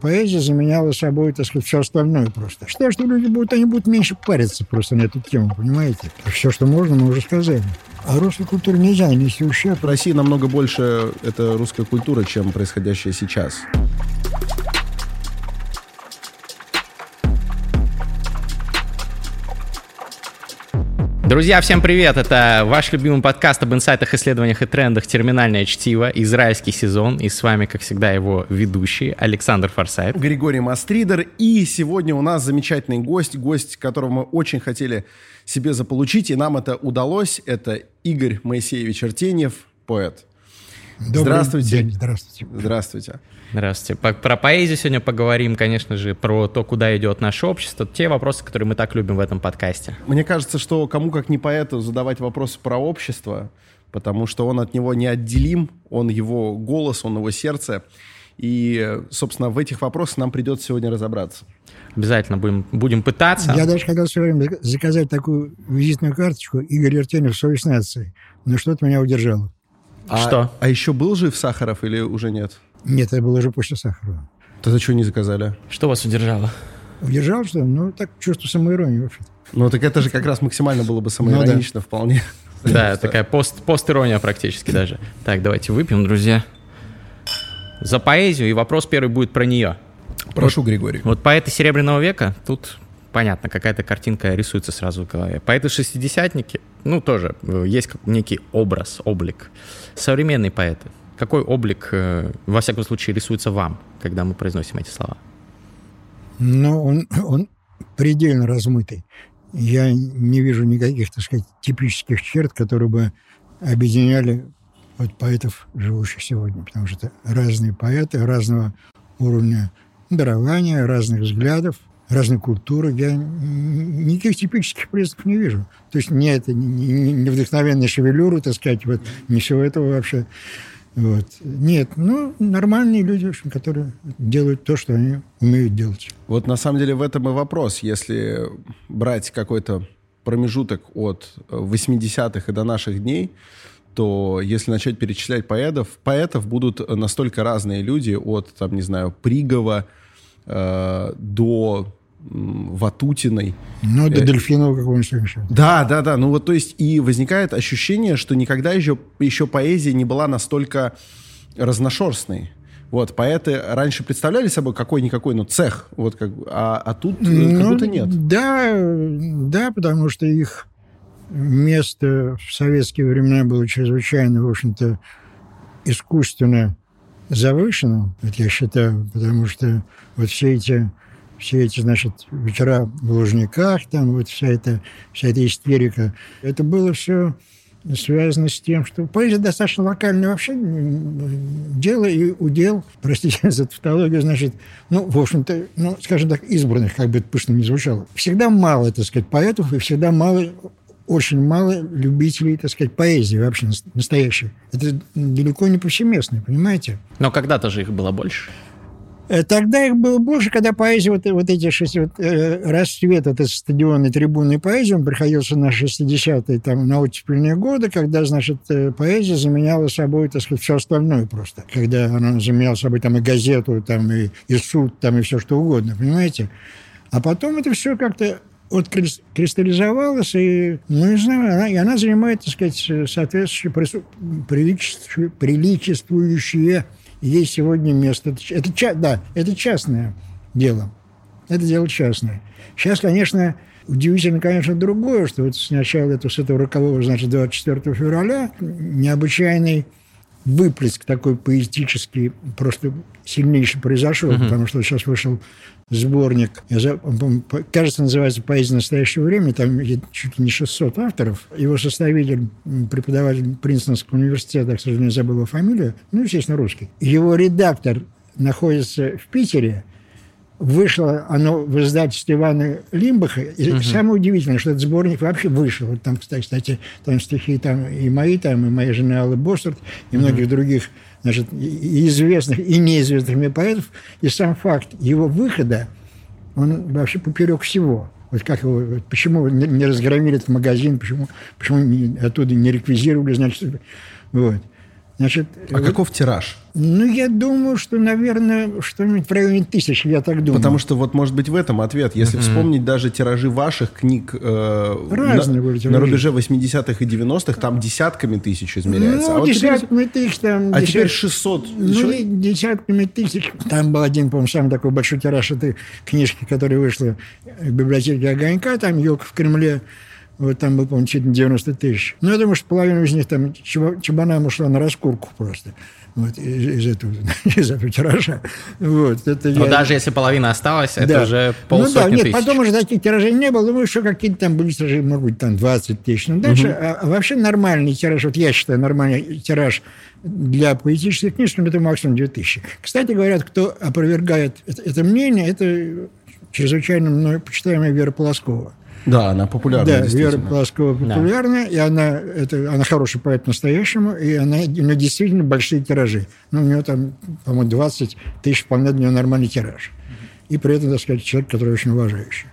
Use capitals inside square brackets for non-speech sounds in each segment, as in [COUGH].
Поэзия заменяла собой, так сказать, все остальное просто. Считаю, что люди будут, они будут меньше париться просто на эту тему, понимаете? Все, что можно, мы уже сказали. А русской культуре нельзя нести ущерб. В России намного больше это русская культура, чем происходящее сейчас. Друзья, всем привет! Это ваш любимый подкаст об инсайтах, исследованиях и трендах «Терминальное чтиво», израильский сезон. И с вами, как всегда, его ведущий Александр Форсайт. Григорий Мастридер. И сегодня у нас замечательный гость, гость, которого мы очень хотели себе заполучить, и нам это удалось. Это Игорь Моисеевич Артеньев, поэт. Добрый Здравствуйте. День. Здравствуйте. Здравствуйте. Здравствуйте. Про поэзию сегодня поговорим, конечно же, про то, куда идет наше общество. Те вопросы, которые мы так любим в этом подкасте. Мне кажется, что кому как не поэту задавать вопросы про общество, потому что он от него неотделим, он его голос, он его сердце. И, собственно, в этих вопросах нам придется сегодня разобраться. Обязательно будем, будем пытаться. Я даже хотел все время заказать такую визитную карточку Игорь Артеньев «Совесть нации», но что-то меня удержало. А- Что? А еще был жив Сахаров или уже нет? Нет, это было уже после Сахарова. Тогда что не заказали? Что вас удержало? Удержал, что ли? Ну, так чувство самоиронии вообще Ну, так это же как раз максимально было бы самоиронично вполне. Да, такая пост, пост-ирония практически даже. Так, давайте выпьем, друзья. За поэзию, и вопрос первый будет про нее. Прошу, Григорий. Вот поэты Серебряного века, тут понятно, какая-то картинка рисуется сразу в голове. Поэты-шестидесятники, ну, тоже э, есть как некий образ, облик. Современные поэты. Какой облик, э, во всяком случае, рисуется вам, когда мы произносим эти слова? Но он, он предельно размытый. Я не вижу никаких, так сказать, типических черт, которые бы объединяли вот поэтов, живущих сегодня. Потому что это разные поэты, разного уровня дарования, разных взглядов, разной культуры. Я никаких типических признаков не вижу. То есть не это, не, не- вдохновенная шевелюра, так сказать, вот, не всего этого вообще. Вот. Нет, ну, нормальные люди, в общем, которые делают то, что они умеют делать. Вот на самом деле в этом и вопрос. Если брать какой-то промежуток от э, 80-х и до наших дней, то если начать перечислять поэтов, поэтов будут настолько разные люди, от, там, не знаю, Пригова э, до Ватутиной. Ну, до Э, Дельфинова какого-нибудь еще. Да, да, да. Ну вот то есть и возникает ощущение, что никогда еще, еще поэзия не была настолько разношерстной. Вот, поэты раньше представляли собой какой-никакой, ну, цех, вот как, а, а тут э, как Ну, будто нет. Да, да, потому что их место в советские времена было чрезвычайно, в общем-то, искусственно завышено, вот я считаю, потому что вот все эти все эти, значит, вечера в Лужниках, там вот вся эта, вся эта истерика, это было все связано с тем, что поэзия достаточно локальное вообще дело и удел, простите за тавтологию, значит, ну, в общем-то, ну, скажем так, избранных, как бы это пышно не звучало. Всегда мало, так сказать, поэтов, и всегда мало, очень мало любителей, так сказать, поэзии вообще нас- настоящей. Это далеко не повсеместно, понимаете? Но когда-то же их было больше. Э, Тогда их было больше, когда поэзия, вот, вот эти шесть, вот, э, расцвет этот стадионной трибунной поэзии, он приходился на 60-е, там, на оттепельные годы, когда, значит, э, поэзия заменяла собой, так сказать, все остальное просто. Когда она заменяла собой там и газету, там, и, и суд, там, и все что угодно, понимаете? А потом это все как-то откристаллизовалось, и, ну, не знаю, она, и она занимает, так сказать, соответствующее, прису- приличеству- приличествующее ей сегодня место. Это, это да, это частное дело. Это дело частное. Сейчас, конечно, удивительно, конечно, другое, что вот сначала это, с этого рокового, значит, 24 февраля необычайный выплеск такой поэтический просто сильнейший произошел, потому что сейчас вышел сборник, кажется, называется «Поэзия настоящего времени», там чуть ли не 600 авторов. Его составитель, преподаватель Принстонского университета, к сожалению, забыл его фамилию, ну, естественно, русский. Его редактор находится в Питере, вышло оно в издательстве Ивана Лимбаха. И самое удивительное, что этот сборник вообще вышел. Вот там, кстати, кстати, там стихи там и мои, там и моей жены Аллы Бостарт, и многих других значит, и- известных и неизвестных мне поэтов. И сам факт его выхода, он вообще поперек всего. Вот как его, почему не разгромили этот магазин, почему, почему оттуда не реквизировали, значит, вот. Значит, А вот, каков тираж? Ну, я думаю, что, наверное, что-нибудь в районе тысячи, я так думаю. Потому что вот, может быть, в этом ответ. Если mm-hmm. вспомнить даже тиражи ваших книг э, Разные на, на рубеже 80-х и 90-х, там десятками тысяч измеряется. Ну, а десятками вот теперь, тысяч. Там, а десят... теперь 600. Ну, десятками тысяч. Там был один, по-моему, самый такой большой тираж этой книжки, которая вышла в библиотеке Огонька, там «Елка в Кремле». Вот там был, по-моему, чуть 90 тысяч. Ну, я думаю, что половина из них там чебанам ушла на раскурку просто. Вот, из, из, этого, [LAUGHS] из этого тиража. Вот, это Но я... даже если половина осталась, да. это уже полсотни ну, да, нет, тысяч. потом уже таких тиражей не было. Думаю, что какие-то там были тиражи, может быть, там 20 тысяч. Но дальше, угу. а, вообще нормальный тираж, вот я считаю, нормальный тираж для поэтических книг, ну, это максимум 2000. Кстати, говорят, кто опровергает это, это мнение, это чрезвычайно мной почитаемая Вера Полоскова. Да, она популярная. Да, Вера Полоскова популярная, да. и она, это, она хороший поэт настоящему, и она, у нее действительно большие тиражи. Ну, у нее там, по-моему, 20 тысяч вполне для нее нормальный тираж. И при этом, так сказать, человек, который очень уважающий.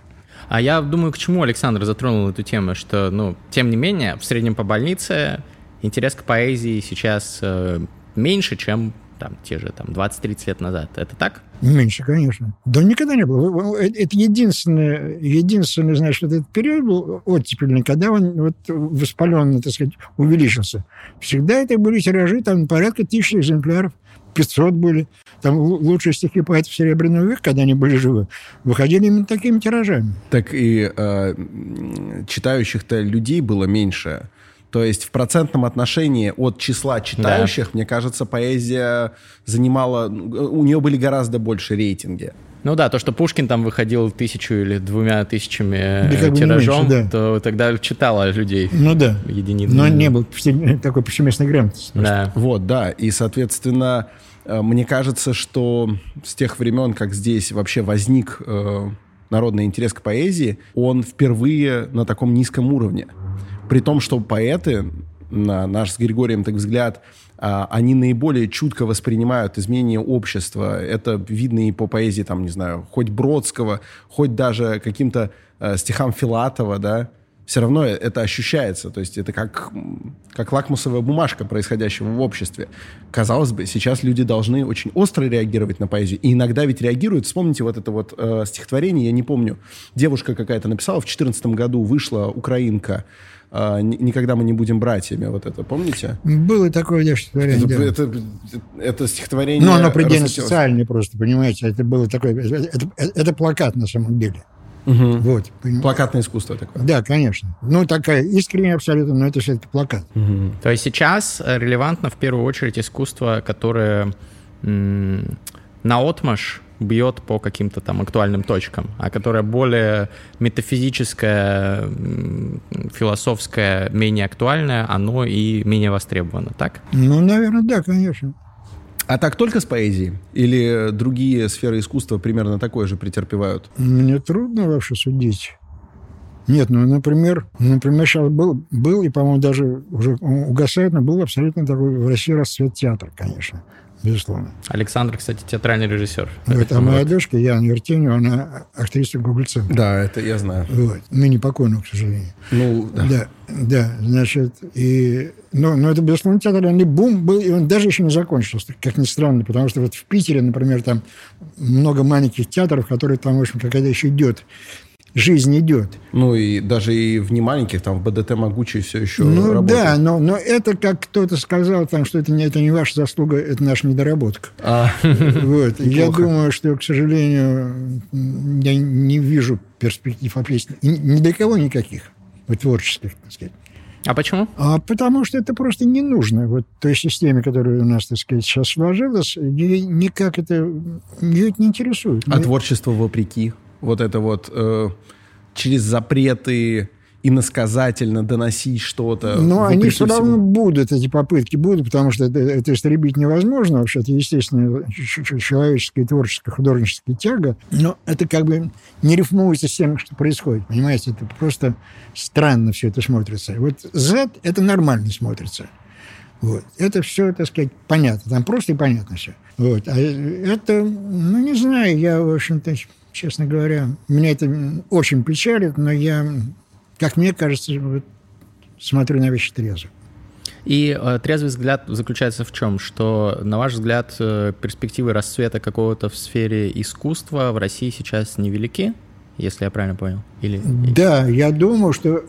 А я думаю, к чему Александр затронул эту тему, что, ну, тем не менее, в среднем по больнице интерес к поэзии сейчас э, меньше, чем там, те же там, 20-30 лет назад. Это так? Меньше, конечно. Да никогда не было. Э, это единственный, единственный, значит, этот период был оттепельный, когда он вот воспаленно, так сказать, увеличился. Всегда это были тиражи, там, порядка тысячи экземпляров. 500 были. Там лучшие стихи поэтов Серебряного века, когда они были живы, выходили именно такими тиражами. Так и э, читающих-то людей было меньше. То есть в процентном отношении от числа читающих, да. мне кажется, поэзия занимала... У нее были гораздо больше рейтинги. Ну да, то, что Пушкин там выходил тысячу или двумя тысячами да, как тиражом, меньше, да. то тогда читало людей. Ну да. Единиц. Но не был [LAUGHS] такой повсеместной грамотности. Да. Вот, да. И, соответственно, э, мне кажется, что с тех времен, как здесь вообще возник э, народный интерес к поэзии, он впервые на таком низком уровне. При том, что поэты, на наш с Григорием так взгляд, а, они наиболее чутко воспринимают изменения общества. Это видно и по поэзии, там, не знаю, хоть Бродского, хоть даже каким-то э, стихам Филатова, да, все равно это ощущается. То есть это как, как лакмусовая бумажка происходящего в обществе. Казалось бы, сейчас люди должны очень остро реагировать на поэзию. И иногда ведь реагируют. Вспомните вот это вот э, стихотворение, я не помню, девушка какая-то написала, в 2014 году вышла украинка, а, никогда мы не будем братьями. Вот это, помните? Было такое стихотворение. Это, да. это, это стихотворение... Ну, оно предельно социальное просто, понимаете? Это было такое... Это, это плакат на самом деле. Угу. Вот, Плакатное искусство такое. Да, конечно. Ну, такая искренняя абсолютно, но это все-таки плакат. Угу. То есть сейчас релевантно в первую очередь искусство, которое на отмаш бьет по каким-то там актуальным точкам, а которая более метафизическая, философская, менее актуальная, оно и менее востребовано, так? Ну, наверное, да, конечно. А так только с поэзией? Или другие сферы искусства примерно такое же претерпевают? Мне трудно вообще судить. Нет, ну, например, например, сейчас был, был и, по-моему, даже уже угасает, но был абсолютно такой в России расцвет театра, конечно безусловно. Александр, кстати, театральный режиссер. Вот, а моя дочка, Яна Вертенева, она актриса Google Центра. Да, это я знаю. Вот. Мы не покойны, к сожалению. Ну, да. Да, да значит, и... Но, но это, безусловно, театральный бум был, и он даже еще не закончился, как ни странно, потому что вот в Питере, например, там много маленьких театров, которые там, в общем, какая-то еще идет жизнь идет. Ну и даже и в немаленьких, там в БДТ Могучий все еще ну, работает. Да, но, но это, как кто-то сказал, там, что это не, это не ваша заслуга, это наша недоработка. А. [LAUGHS] Вот. Я думаю, что, к сожалению, я не вижу перспектив опреснить. Ни для кого никаких. Вот творческих, так сказать. А почему? А потому что это просто не нужно. Вот той системе, которая у нас, так сказать, сейчас сложилась, никак это... Ее это не интересует. А творчество вопреки? Вот это вот э, через запреты иносказательно доносить что-то. Но они все равно будут, эти попытки будут, потому что это, это истребить невозможно. Вообще, это естественно человеческая, творческая, художническая тяга. Но это как бы не рифмуется с тем, что происходит. Понимаете, это просто странно все это смотрится. Вот Z это нормально смотрится. Вот. Это все, так сказать, понятно. Там просто и понятно все. Вот. А это, ну, не знаю, я, в общем-то, честно говоря. Меня это очень печалит, но я, как мне кажется, вот, смотрю на вещи трезво. И э, трезвый взгляд заключается в чем? Что, на ваш взгляд, э, перспективы расцвета какого-то в сфере искусства в России сейчас невелики, если я правильно понял? Или... Да, я думаю, что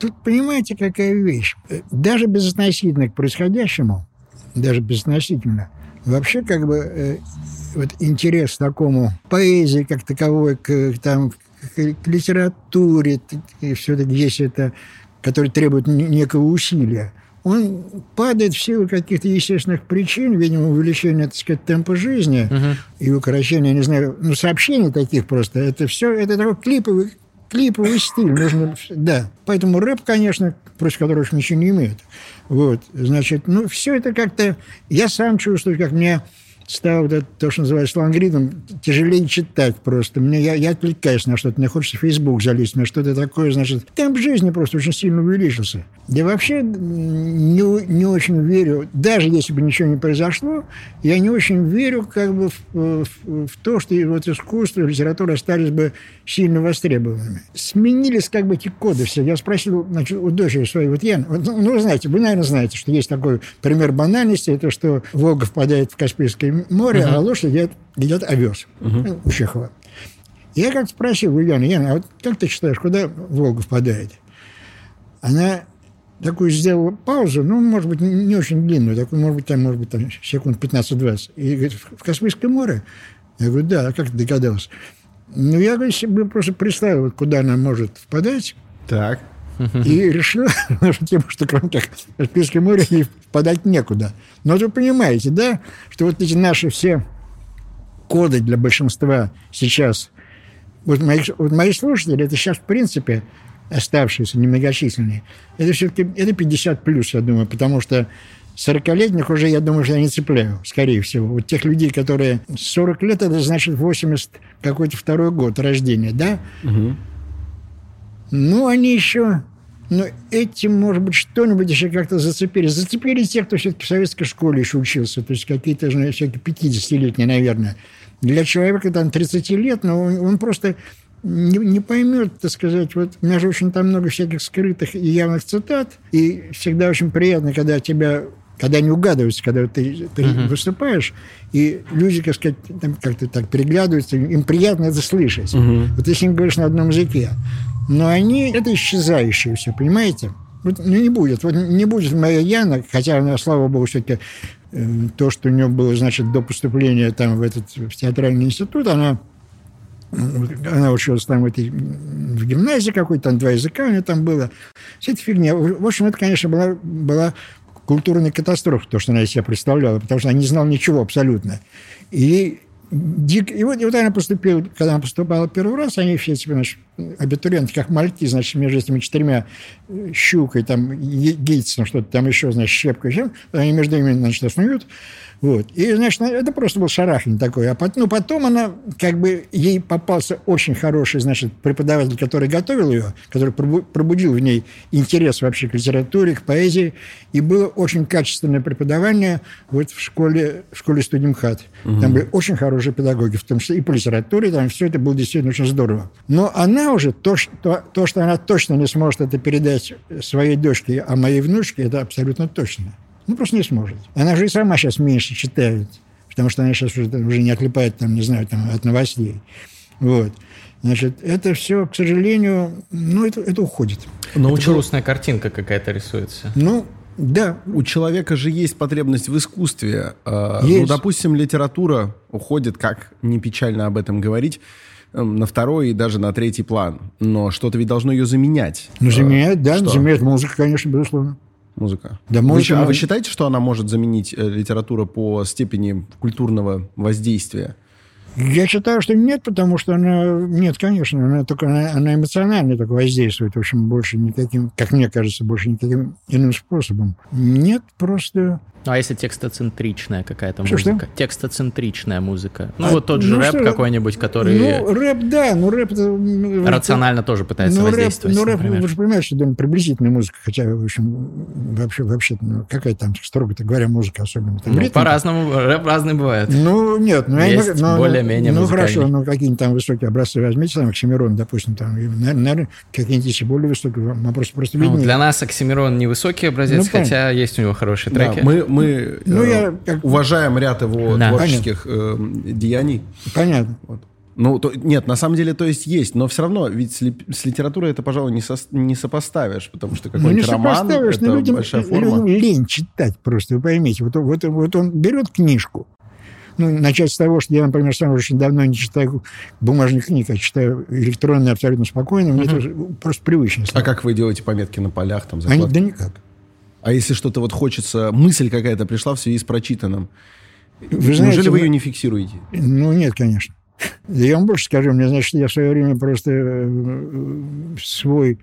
тут понимаете, какая вещь. Даже безотносительно к происходящему, даже безотносительно, вообще как бы э, вот интерес к такому поэзии как таковой, к, там, к, литературе, и все-таки есть это, который требует некого усилия, он падает в силу каких-то естественных причин, видимо, увеличения, так сказать, темпа жизни uh-huh. и укорочения, не знаю, ну, сообщений таких просто. Это все, это такой клиповый, клиповый стиль. Нужно, да. Поэтому рэп, конечно, против которого ничего не имеет. Вот, значит, ну, все это как-то... Я сам чувствую, как мне стало вот это, то, что называется лангридом, тяжелее читать просто. Мне, я, я отвлекаюсь на что-то, мне хочется в Facebook залезть, на что-то такое, значит, темп жизни просто очень сильно увеличился. Я вообще не, не очень верю, даже если бы ничего не произошло, я не очень верю как бы в, в, в то, что вот искусство, литература остались бы сильно востребованными. Сменились как бы эти коды все. Я спросил значит, у дочери своей, вот я, вот, ну, вы знаете, вы, наверное, знаете, что есть такой пример банальности, это что Волга впадает в Каспийское море, uh-huh. а лошадь едет, едет овес uh-huh. у Чехова. Я как спросил у Яны, Яна, а вот как ты считаешь, куда Волга впадает? Она такую сделала паузу, ну, может быть, не очень длинную, такую, может быть, там, может быть, там, секунд 15-20. И говорит, в Каспийское море? Я говорю, да, а как ты догадался? Ну, я говорю, себе просто представил, куда она может впадать. Так. И решил, [LAUGHS] тему, что кроме как Каспийское море ей впадать некуда. Но вы понимаете, да, что вот эти наши все коды для большинства сейчас, вот мои, вот мои слушатели, это сейчас, в принципе, оставшиеся немногочисленные, это все-таки это 50 плюс, я думаю, потому что 40-летних уже, я думаю, что я не цепляю, скорее всего. Вот тех людей, которые 40 лет, это значит 80 какой-то второй год рождения, да? Угу. Ну, они еще но этим, может быть, что-нибудь еще как-то зацепили. Зацепили те, кто все-таки в советской школе еще учился, то есть какие-то, ну, всякие 50-летние, наверное. Для человека там 30 лет, но он, он просто не, не поймет, так сказать, вот у меня же очень там много всяких скрытых и явных цитат, и всегда очень приятно, когда тебя когда не угадываются, когда ты, ты uh-huh. выступаешь, и люди, как сказать, там как-то так переглядываются, им приятно это слышать. Uh-huh. Вот если им говоришь на одном языке. Но они, это исчезающее все, понимаете? Вот, ну, не будет. Вот не будет моя Яна, хотя она, слава богу, все-таки э, то, что у нее было, значит, до поступления там в этот в театральный институт, она она училась там в, этой, в гимназии какой-то, там два языка у нее там было. Вся эта фигня. В общем, это, конечно, была, была культурная катастрофа, то, что она из себя представляла, потому что она не знала ничего абсолютно. И дик... И вот, и вот она поступила, когда она поступала первый раз, они все, типа, значит, абитуриенты, как мальки, значит, между этими четырьмя э, щукой, там, Гейтсом, что-то там еще, значит, щепкой, еще, они между ними, значит, основают. Вот. И, значит, это просто был шарахин такой. А потом, ну, потом она, как бы, ей попался очень хороший, значит, преподаватель, который готовил ее, который пробудил в ней интерес вообще к литературе, к поэзии. И было очень качественное преподавание вот в школе, в школе студимхат. Угу. Там были очень хорошие педагоги, в том числе и по литературе, там все это было действительно очень здорово. Но она уже, то, что, то, что она точно не сможет это передать своей дочке, а моей внучке, это абсолютно точно. Ну, просто не сможет. Она же и сама сейчас меньше читает, потому что она сейчас уже, уже не отлипает, там, не знаю, там, от новостей. Вот. Значит, это все, к сожалению, ну, это, это уходит. Но это очень грустная картинка какая-то рисуется. Ну, да. У человека же есть потребность в искусстве. А, есть. Ну, допустим, литература уходит, как не печально об этом говорить, эм, на второй и даже на третий план. Но что-то ведь должно ее заменять. Ну, заменять, да, что? заменять музыка, конечно, безусловно. Музыка. Да, музыка. Вы, а вы считаете, что она может заменить э, литературу по степени культурного воздействия? Я считаю, что нет, потому что она... Нет, конечно, она только она, она эмоционально только воздействует, в общем, больше никаким, как мне кажется, больше никаким иным способом. Нет, просто ну, а если текстоцентричная какая-то что, музыка? Что? Текстоцентричная музыка. Ну, а, вот тот же ну, рэп что, какой-нибудь, который... Ну, рэп, да, ну, рэп... Рационально это, тоже пытается ну, воздействовать, рэп, Ну, рэп, например. вы же понимаете, что это приблизительная музыка, хотя, в общем, вообще, вообще ну, какая там, строго говоря, музыка особенно. ну, по-разному, рэп разный бывает. Ну, нет. Ну, Есть я, более более-менее Ну, музыкальный. хорошо, ну, какие-нибудь там высокие образцы возьмите, там, Оксимирон, допустим, там, и, наверное, какие-нибудь еще более высокие, вопрос просто Ну, виднее. для нас Оксимирон не высокий образец, Ну, понятно. хотя есть у него хорошие Да, треки. мы мы Ну, э, я как- уважаем ряд его Да. творческих э, деяний. Понятно. Вот. Ну, то- нет, на самом деле, то есть есть, но все равно, ведь с, лип- с литературой это, пожалуй, не, сос- не сопоставишь, потому что Ну, не какой-нибудь роман — сопоставишь, это но людям, большая форма. людям лень читать просто, вы поймите. Вот, он- вот, вот он берет книжку, ну, начать с того, что я, например, сам очень давно не читаю бумажных книг, а читаю электронные абсолютно спокойно, мне это просто привычно А стало. как вы делаете пометки на полях, там, Они, закладки? да никак. А если что-то вот хочется, мысль какая-то пришла в связи с прочитанным, Вы знаете, неужели вы ее не фиксируете? Ну, нет, конечно. Я вам больше скажу, мне, значит, я в свое время просто э, свой...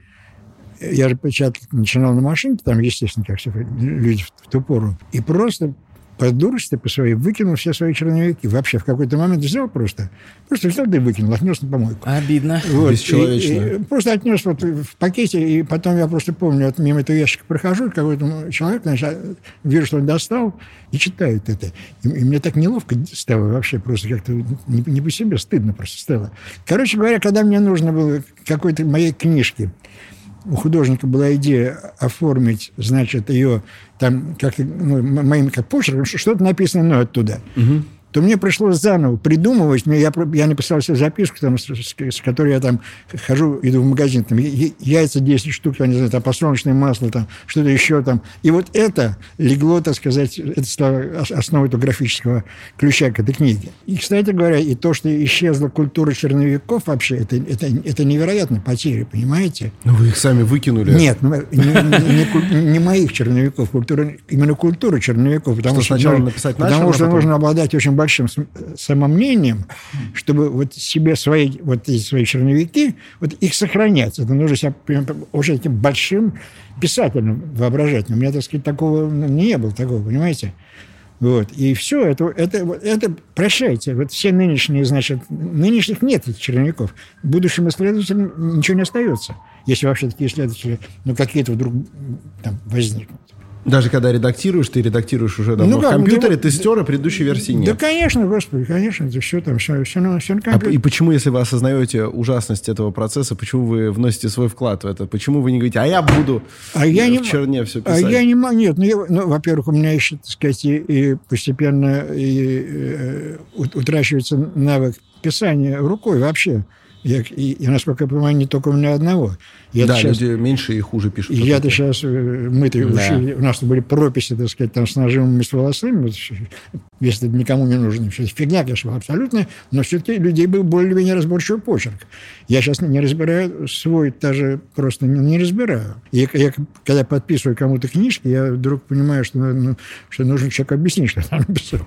Я же печатать начинал на машинке, там, естественно, как все люди в ту пору. И просто по дурости, по своей, выкинул все свои черновики. Вообще в какой-то момент взял просто, просто взял да и выкинул, отнес на помойку. Обидно. Вот, Бесчеловечно. и- и просто отнес вот в пакете, и потом я просто помню, вот мимо этого ящика прохожу, какой-то человек, значит, вижу, что он достал, и читает это. И, и мне так неловко стало вообще, просто как-то не, не по себе, стыдно просто стало. Короче говоря, когда мне нужно было какой-то моей книжки, у художника была идея оформить, значит, ее там как-то, ну, моим как почерком, что- что-то написано мной оттуда. То мне пришлось заново придумывать. Мне, я, я написал себе записку, там, с, с- с которой я там хожу, иду в магазин, там, яйца 10 штук, я не знаю, там, подсолнечное масло, там, что-то еще там. И вот это легло, так сказать, это стало ос- основой этого графического ключа к этой книге. И, кстати говоря, и то, что исчезла культура черновиков вообще, это, это, это невероятная потеря, понимаете? Ну, вы их сами выкинули. Нет, ну, не, не- не не моих черновиков, культура, именно культура черновиков. Потому Что что, сначала нужно- написать потому начал, а что потом- нужно обладать очень большим см- самомнением, чтобы вот себе свои, вот эти свои черновики, вот их сохранять. Это нужно себя прям уже этим большим писателем воображать. У меня, так сказать, такого ну, не было такого, понимаете? Вот. И все, это, это, это, прощайте. Вот все нынешние, значит, нынешних нет этих черновиков. Будущим исследователям ничего не остается, если вообще такие исследователи, ну, какие-то вдруг там возникнут. Даже когда редактируешь, ты редактируешь уже давно Ну в как, ну, компьютере, да- ты стер, а предыдущей версии Да, нет. конечно, господи, конечно, это все там, все, все, на, все на А компьютере. и почему, если вы осознаете ужасность этого процесса, почему вы вносите свой вклад в это? Почему вы не говорите, а я буду А я в не, черне все а писать? я не могу, нет, ну, я- ну, во-первых, у меня еще, так сказать, и, и постепенно и, э, ут- утрачивается навык писания рукой вообще. Я, и, и, насколько я понимаю, не только у меня одного. Я да, сейчас, люди меньше и хуже пишут. и я-то сейчас, мы-то Да. учили, у нас были прописи, так сказать, там с нажимами, с волосами, если это никому не нужно. Все это фигня, конечно, абсолютно, но все-таки людей был более-менее разборчивый почерк. Я сейчас не разбираю свой, даже просто не, не разбираю. И я, когда подписываю кому-то книжки, я вдруг понимаю, что, ну, что нужно человеку объяснить, что он написал.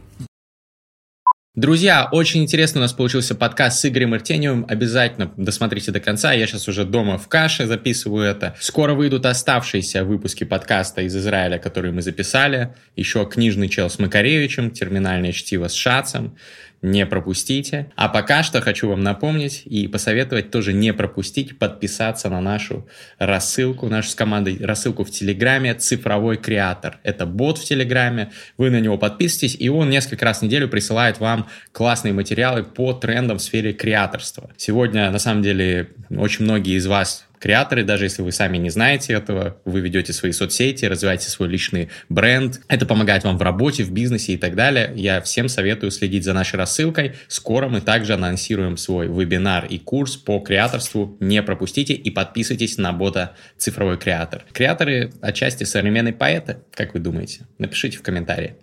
Друзья, очень интересно у нас получился подкаст с Игорем Артеньевым. Обязательно досмотрите до конца. Я сейчас уже дома в каше записываю это. Скоро выйдут оставшиеся выпуски подкаста из Израиля, которые мы записали. Еще книжный чел с Макаревичем, терминальное чтиво с Шацем. Не пропустите. А пока что хочу вам напомнить и посоветовать тоже не пропустить подписаться на нашу рассылку, нашу с командой рассылку в Телеграме «Цифровой креатор». Это бот в Телеграме. Вы на него подписываетесь, и он несколько раз в неделю присылает вам классные материалы по трендам в сфере креаторства. Сегодня, на самом деле, очень многие из вас креаторы, даже если вы сами не знаете этого, вы ведете свои соцсети, развиваете свой личный бренд. Это помогает вам в работе, в бизнесе и так далее. Я всем советую следить за нашей рассылкой. Скоро мы также анонсируем свой вебинар и курс по креаторству. Не пропустите и подписывайтесь на бота «Цифровой креатор». Креаторы отчасти современные поэты, как вы думаете? Напишите в комментарии.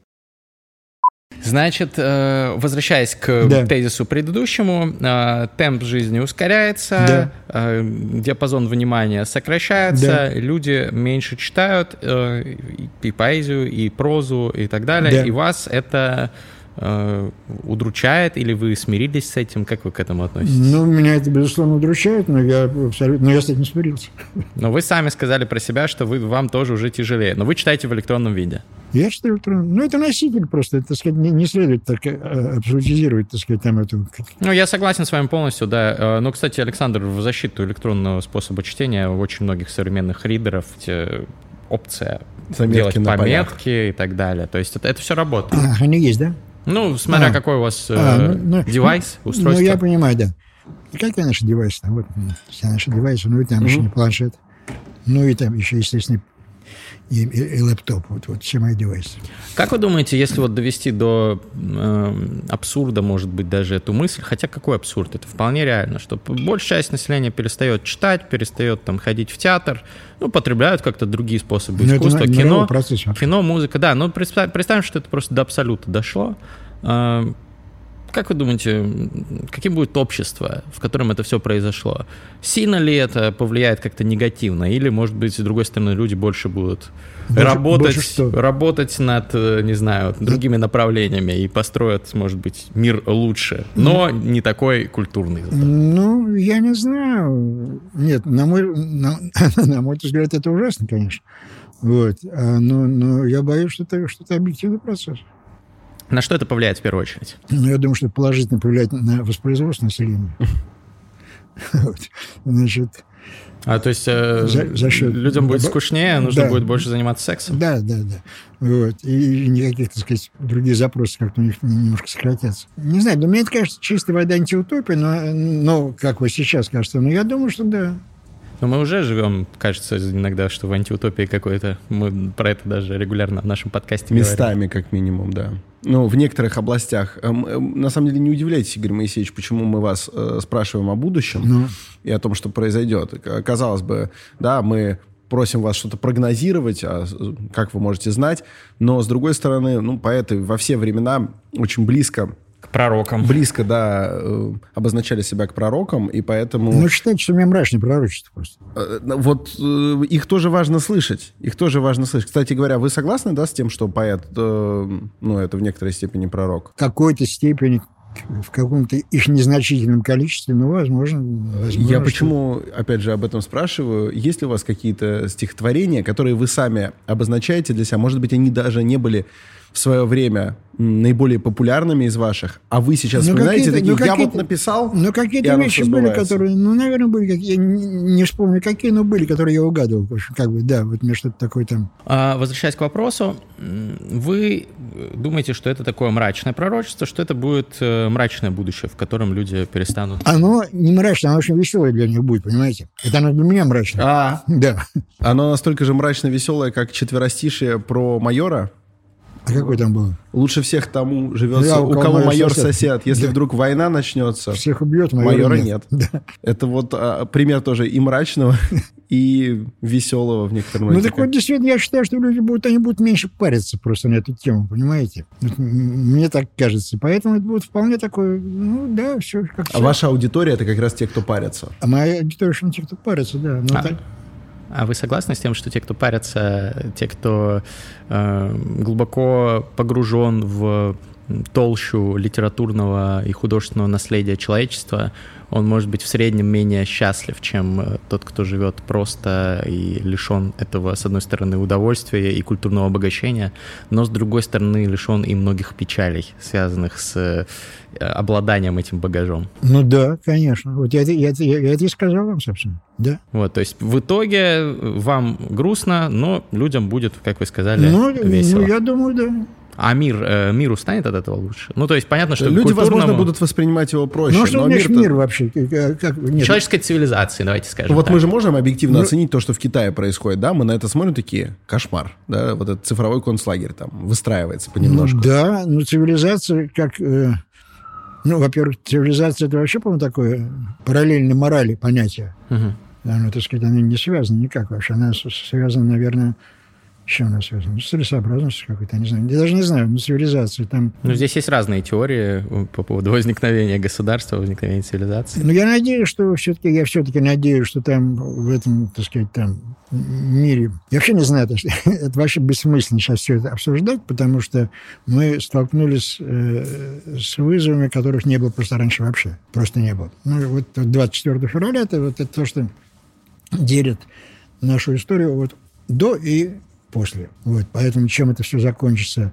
Значит, э, возвращаясь к Да. тезису предыдущему, э, темп жизни ускоряется, Да. э, диапазон внимания сокращается, Да. люди меньше читают и, и поэзию, и прозу, и так далее. Да. И вас это э, удручает, или вы смирились с этим? Как вы к этому относитесь? Ну, меня это, безусловно, удручает, но я абсолютно, но я с этим смирился. [LAUGHS] Но вы сами сказали про себя, что вы, вам тоже уже тяжелее. Но вы читаете в электронном виде. Я считаю, электронно. Ну, это носитель просто, это, так сказать, не, не следует так э, абсолютизировать, так сказать, там эту... Ну, я согласен с вами полностью, да. Э, Ну, кстати, Александр, в защиту электронного способа чтения очень многих современных ридеров те- опция Заметки делать на полях. пометки и так далее. То есть это, это все работает. А, они есть, да? Ну, смотря А. какой у вас э, А, ну, ну, девайс, Ну, устройство. я понимаю, да. И какие наши девайсы? Вот все наши девайсы, ну и там еще не планшет. Ну и там еще, естественно, и, и- и лэптоп. Вот, вот все мои девайсы. Как вы думаете, если вот довести до э, абсурда, может быть, даже эту мысль, хотя какой абсурд? Это вполне реально, что большая часть населения перестает читать, перестает там ходить в театр, ну, потребляют как-то другие способы Ну, это искусства, на- кино, кино, музыка, да. Но представь- представим, что это просто до абсолюта дошло. Э, Как вы думаете, каким будет общество, в котором это все произошло? Сильно ли это повлияет как-то негативно? Или, может быть, с другой стороны, люди больше будут Больше- работать, больше работать над, э, не знаю, другими направлениями и построят, может быть, мир лучше, но не такой культурный. Ну, я не знаю. Нет, на мой, на, [LAUGHS] на мой взгляд, это ужасно, конечно. Вот. А, но, но я боюсь, что это, что это объективный процесс. На что это повлияет в первую очередь? Но я думаю, что это положительно повлияет на воспроизводство населения. Вот. Значит, А то есть э, За- за счет- людям будет скучнее, нужно Да. будет больше заниматься сексом? да, да, да. Вот. И, никаких, так сказать, других запросов как-то у них немножко сократятся. Не знаю, для меня это, конечно, чистая вода антиутопия, но, но как вы сейчас кажется, но я думаю, что да. Но мы уже живем, кажется, иногда, что в антиутопии какой-то. Мы про это даже регулярно в нашем подкасте говорим. Местами, как минимум, да. Ну, в некоторых областях. Эм, эм, На самом деле, не удивляйтесь, Игорь Моисеевич, почему мы вас э, спрашиваем о будущем Ну. и о том, что произойдет. К- Казалось бы, да, мы просим вас что-то прогнозировать, а как вы можете знать, но, с другой стороны, ну, поэты во все времена очень близко, К пророкам. близко, да, э, обозначали себя к пророкам, и поэтому... Ну, считайте, что у меня мрачное пророчество просто. Э, Вот э, их тоже важно слышать. Их тоже важно слышать. Кстати говоря, вы согласны, да, с тем, что поэт, ну, это в некоторой степени пророк? В какой-то степени, в каком-то их незначительном количестве, ну, возможно. возможно Я что- почему, опять же, об этом спрашиваю? Есть ли у вас какие-то стихотворения, которые вы сами обозначаете для себя? Может быть, они даже не были в свое время наиболее популярными из ваших, а вы сейчас Ну, вспоминаете такие, ну, я вот написал, Ну, и какие-то вещи были, которые, ну, наверное, были я не, не вспомню какие, но были, которые я угадывал. Как бы, да, вот мне что-то такое там. А, Возвращаясь к вопросу, вы э, думаете, что это такое мрачное пророчество, что это будет э, мрачное будущее, в котором люди перестанут... Оно не мрачное, оно очень веселое для них будет, понимаете? Это оно для меня мрачное. А, Да. оно настолько же мрачно веселое, как четверостишее про майора. А какой там был? Лучше всех тому живется, Да, у кого майор сосед. Если Да. вдруг война начнется, Всех убьет, майора, майора нет. нет. Да. Это вот а, пример тоже и мрачного, [LAUGHS] и веселого в некотором Ну, роде. так вот, действительно, я считаю, что люди будут, они будут меньше париться просто на эту тему, понимаете? Вот Мне так кажется. Поэтому это будет вполне такое, ну, да, все как А ваша аудитория это как раз те, кто парятся. А моя аудитория, что те, кто парится, да. Ну, А. так- А вы согласны с тем, что те, кто парятся, те, кто э, глубоко погружен в толщу литературного и художественного наследия человечества, он может быть в среднем менее счастлив, чем э, тот, кто живет просто и лишен этого, с одной стороны, удовольствия и культурного обогащения, но с другой стороны, лишен и многих печалей, связанных с э, обладанием этим багажом. ну да, конечно. Вот я, я, я, я это и сказал вам, собственно. Да. Вот, то есть в итоге вам грустно, но людям будет, как вы сказали, Ну, весело. ну, я думаю, да. А мир, э, миру станет от этого лучше? Ну, то есть понятно, что Люди, культурному- возможно, будут воспринимать его проще. Ну, а что но мир-то- мир вообще? Как, как- нет, человеческой цивилизации, давайте скажем Вот так. мы же можем объективно Ну- оценить то, что в Китае происходит, да? Мы на это смотрим такие, кошмар, да? Вот этот цифровой концлагерь там выстраивается понемножку. Ну, да, ну цивилизация как... э, ну, во-первых, цивилизация это вообще, по-моему, такое параллельной морали понятие. Мгм. Оно, так сказать, оно не связано никак вообще. Она связана, наверное, с чем она связана? Ну, с целесообразностью какой-то, я не знаю. Я даже не знаю, ну, цивилизация там... Ну, здесь есть разные теории э, по поводу возникновения государства, возникновения цивилизации. Но я надеюсь, что все-таки, я все-таки надеюсь, что там в этом, так сказать, там мире... Я вообще не знаю, это, [LAUGHS] это вообще бессмысленно сейчас все это обсуждать, потому что мы столкнулись э, с вызовами, которых не было просто раньше вообще. Просто не было. Ну, вот 24 февраля это вот это то, что делит нашу историю вот до и после. Вот, поэтому чем это все закончится,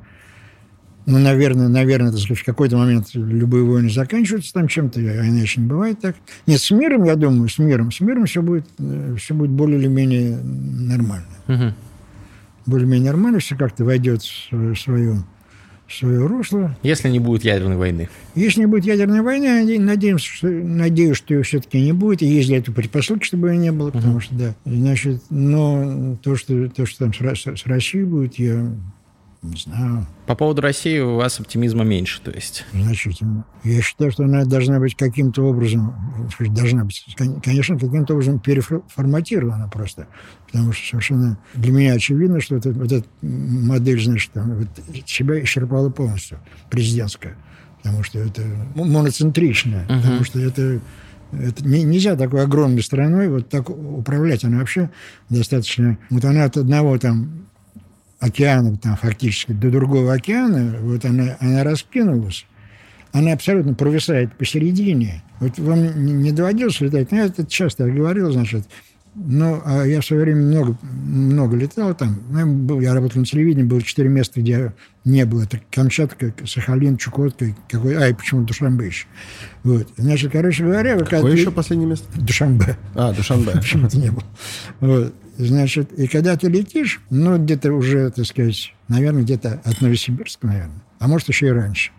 ну, наверное, наверное, так сказать, в какой-то момент любые войны заканчиваются там чем-то, а иначе не бывает так. Нет, с миром, я думаю, с миром, с миром все будет, э, все будет более или менее нормально. Мгм. Более-менее нормально, все как-то войдет в свою свое русло. Если не будет ядерной войны. Если не будет ядерной войны, надеемся, что, надеюсь, что ее все-таки не будет. И есть для этого предпосылки, чтобы ее не было, потому что, да. Значит, но то, что, то, что там с, с Россией будет, я не знаю. По поводу России у вас оптимизма меньше, то есть? Значительно. Я считаю, что она должна быть каким-то образом, должна быть, конечно, каким-то образом переформатирована просто. Потому что совершенно для меня очевидно, что это, вот эта модель, значит, вот, себя исчерпала полностью, президентская. Потому что это моноцентричная. Uh-huh. Потому что это это не, нельзя такой огромной страной вот так управлять. Она вообще достаточно... Вот она от одного там океана, там, фактически до другого океана, вот она, она раскинулась, она абсолютно провисает посередине. Вот вам не доводилось летать? Ну, я это часто говорил, значит, ну, а я в свое время много, много летал там. Ну, я работал на телевидении, было четыре места, где не было. Это Камчатка, Сахалин, Чукотка, какой, а, и почему Душанбе еще. Вот. Значит, короче говоря... Какое еще последнее место? Душанбе. А, Душанбе. [LAUGHS] Почему-то не было. Вот. Значит, и когда ты летишь, ну, где-то уже, так сказать, наверное, где-то от Новосибирска, наверное, а может, еще и раньше.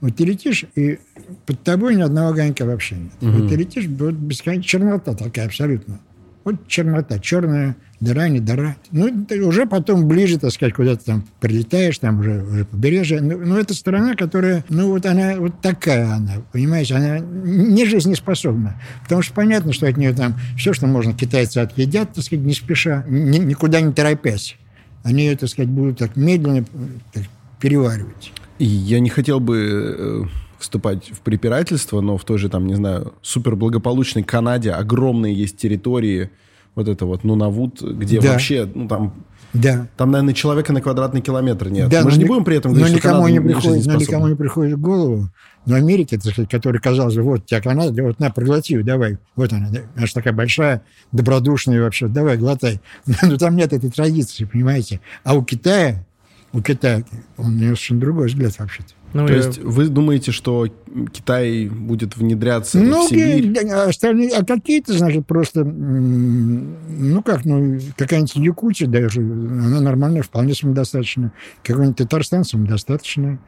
Вот ты летишь, и под тобой ни одного огонька вообще нет. Угу. Вот ты летишь, вот бесконечная чернота такая абсолютно. Вот чернота, черная дыра, не дыра. Ну, уже потом ближе, так сказать, куда-то там прилетаешь, там уже, уже побережье. Но, ну, но это страна, которая, ну, вот она вот такая она, понимаете, она не жизнеспособна. Потому что понятно, что от нее там все, что можно, китайцы отъедят, так сказать, не спеша, ни, никуда не торопясь. Они ее, так сказать, будут так медленно так, переваривать. И я не хотел бы э, вступать в препирательство, но в той же, там, не знаю, суперблагополучной Канаде огромные есть территории, вот это вот Нунавут, где да. вообще, ну, там да. Там, наверное, человека на квадратный километр нет. Да, Мы же не будем при этом говорить, но что никому Канада не приходит, Но никому не приходит в голову. Но Америке, который казалось, вот у тебя Канада, вот на, проглоти, давай. Вот она, она же такая большая, добродушная вообще, давай, глотай. [LAUGHS] Но там нет этой традиции, понимаете. А у Китая, у Китая, у него совершенно другой взгляд вообще-то. Ну, То я... есть вы думаете, что Китай будет внедряться ну, в Сибирь? А, остальные, а какие-то, значит, просто, ну как, ну, какая-нибудь Якутия даже, она нормальная, вполне самодостаточная. Какой-нибудь Татарстан самодостаточный.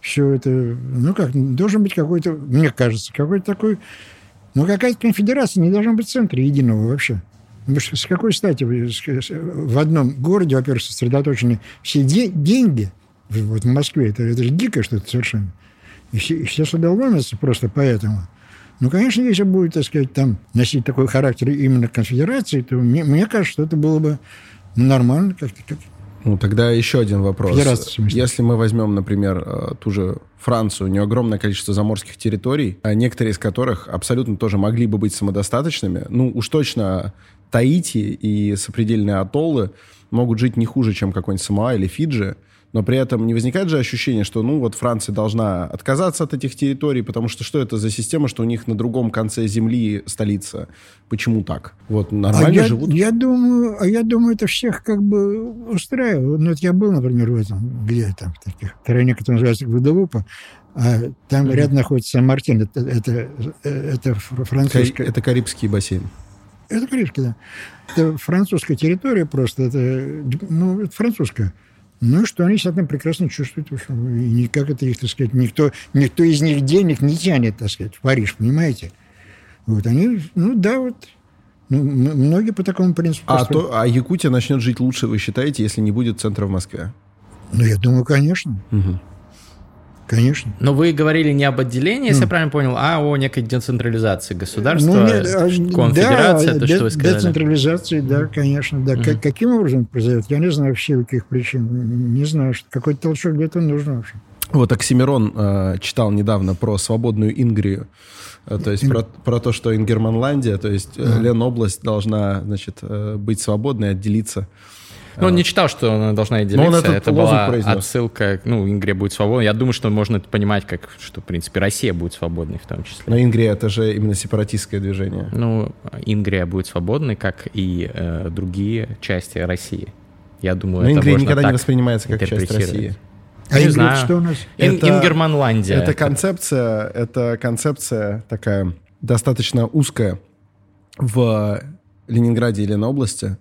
Все это, ну как, должен быть какой-то, мне кажется, какой-то такой, ну какая-то конфедерация не должна быть в центре единого вообще. Потому что с какой стати в одном городе, во-первых, сосредоточены все де- деньги – вот в Москве. Это, это же дикое что-то совершенно. И все, и все сюда ломятся просто поэтому. Ну, конечно, если будет, так сказать, там носить такой характер именно конфедерации, то мне, мне кажется, что это было бы нормально как-то. Как ну, тогда еще один вопрос. Если мы возьмем, например, э, ту же Францию, у нее огромное количество заморских территорий, а некоторые из которых абсолютно тоже могли бы быть самодостаточными, ну, уж точно Таити и сопредельные атоллы могут жить не хуже, чем какой-нибудь Самоа или Фиджи, но при этом не возникает же ощущение, что, ну, вот Франция должна отказаться от этих территорий, потому что что это за система, что у них на другом конце земли столица? Почему так? Вот нормально а я, живут? Я думаю, а я думаю, это всех как бы устраивает. Ну, вот я был, например, в этом, где там, в таких стране, которая называется Гваделупа, а там mm-hmm. рядом находится Сан-Мартин, это, это, это французская... Это Карибский бассейн. Это Карибский, да. Это французская территория просто, это, ну, это французская. Ну, что они себя там прекрасно чувствуют. И никак это их, так сказать, никто, никто из них денег не тянет, так сказать, в Париж, понимаете? Вот они, ну да, вот ну, многие по такому принципу. А, то, а Якутия начнет жить лучше, вы считаете, если не будет центра в Москве? Ну, я думаю, конечно. Угу. Конечно. Но вы говорили не об отделении, если ну. я правильно понял, а о некой децентрализации государства, ну, нет, а, конфедерация, да, то, что вы сказали. Децентрализации, да, конечно, да. Mm-hmm. каким образом произойдет, я не знаю вообще каких причин. Не знаю, что какой-то толчок где-то нужен вообще. Вот Оксимирон э, читал недавно про свободную Ингрию, э, то есть Ин... про, про то, что Ингерманландия, то есть mm-hmm. Ленобласть должна, значит, э, быть свободной, отделиться ну, он не читал, что она должна делиться. это, это была произнес. отсылка, ну, Ингрия будет свободна. Я думаю, что можно это понимать как, что, в принципе, Россия будет свободной в том числе. Но Ингрия — это же именно сепаратистское движение. Ну, Ингрия будет свободной, как и э, другие части России. Я думаю, Но это Ингрия никогда не воспринимается как часть России. А не знаю. что у нас? Ин, это, Ингерманландия. Это концепция, это концепция такая достаточно узкая в Ленинграде и Ленобласти, э,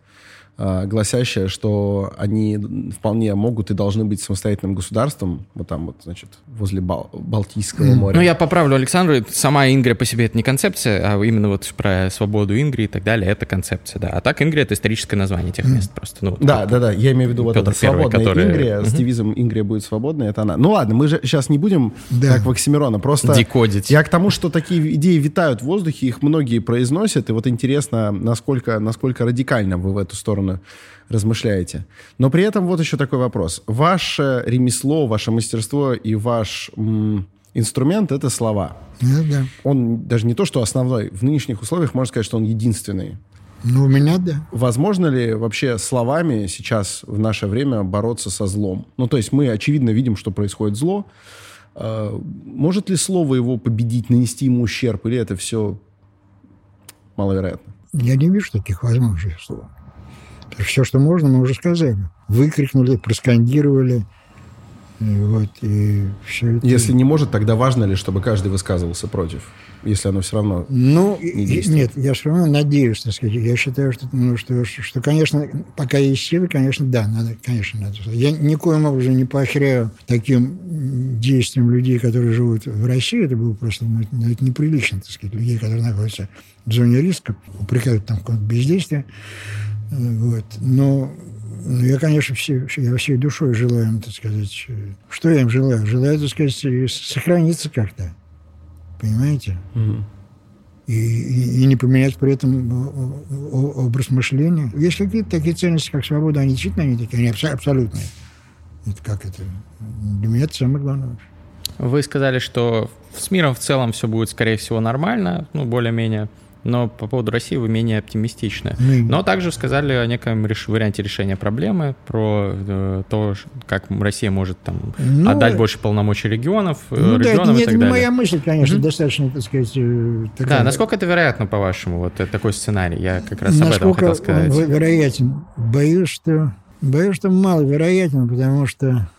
гласящая, что они вполне могут и должны быть самостоятельным государством, вот там вот, значит, возле Бал- Балтийского моря. Ну, я поправлю Александру, сама Ингрия по себе это не концепция, а именно вот про свободу Ингрии и так далее, это концепция, да. А так Ингрия — это историческое название тех мест просто. Ну, вот Да, как- да, да, я имею в виду вот Петр это Первый, свободная который- Ингрия, с девизом «Ингрия будет свободной», это она. Ну ладно, мы же сейчас не будем, Да. как в Оксимирона, просто... Декодить. Я к тому, что такие идеи витают в воздухе, их многие произносят, и вот интересно, насколько, насколько радикально вы в эту сторону размышляете. Но при этом вот еще такой вопрос. Ваше ремесло, ваше мастерство и ваш инструмент — это слова. Ну, да. Он даже не то, что основной. В нынешних условиях можно сказать, что он единственный. Ну, у меня, да. Возможно ли вообще словами сейчас в наше время бороться со злом? Ну, то есть мы, очевидно, видим, что происходит зло. Э, Может ли слово его победить, нанести ему ущерб, или это все маловероятно? Я не вижу таких возможностей слов. Все, что можно, мы уже сказали. Выкрикнули, проскандировали. И вот, и все это... Если не может, тогда важно ли, чтобы каждый высказывался против? Если оно все равно... Ну, не действует. нет, я все равно надеюсь, так сказать. Я считаю, что, ну, что, что, конечно, пока есть силы, конечно, да, надо, конечно, надо. Я никоим образом не поощряю таким действиям людей, которые живут в России. Это было просто ну, это, ну, неприлично, так сказать, людей, которые находятся в зоне риска, упрекают там в каком-то бездействии. Э, Вот. Но ну, я, конечно, все, я всей душой желаю им, так сказать, э, что я им желаю? Желаю, так сказать, э, сохраниться как-то. Понимаете? и, и- и не поменять при этом о- образ мышления. Есть какие-то такие ценности, как свобода, они действительно они такие, они абсо- абсолютные. Это как это? Для меня это самое главное. Вы сказали, что с миром в целом все будет, скорее всего, нормально, ну, более-менее. Но по поводу России вы менее оптимистичны. Ну, Но также сказали о неком реш- варианте решения проблемы, про э, то, как Россия может там Ну, отдать больше полномочий регионов, э, Ну да, это, регионам и это так далее. моя мысль, конечно, Мгм. достаточно, так сказать, э, такая. Да, насколько это вероятно, по-вашему, вот э, такой сценарий? Я как раз об этом Насколько хотел сказать. вэ- вероятен? Боюсь, что боюсь, что маловероятен, потому что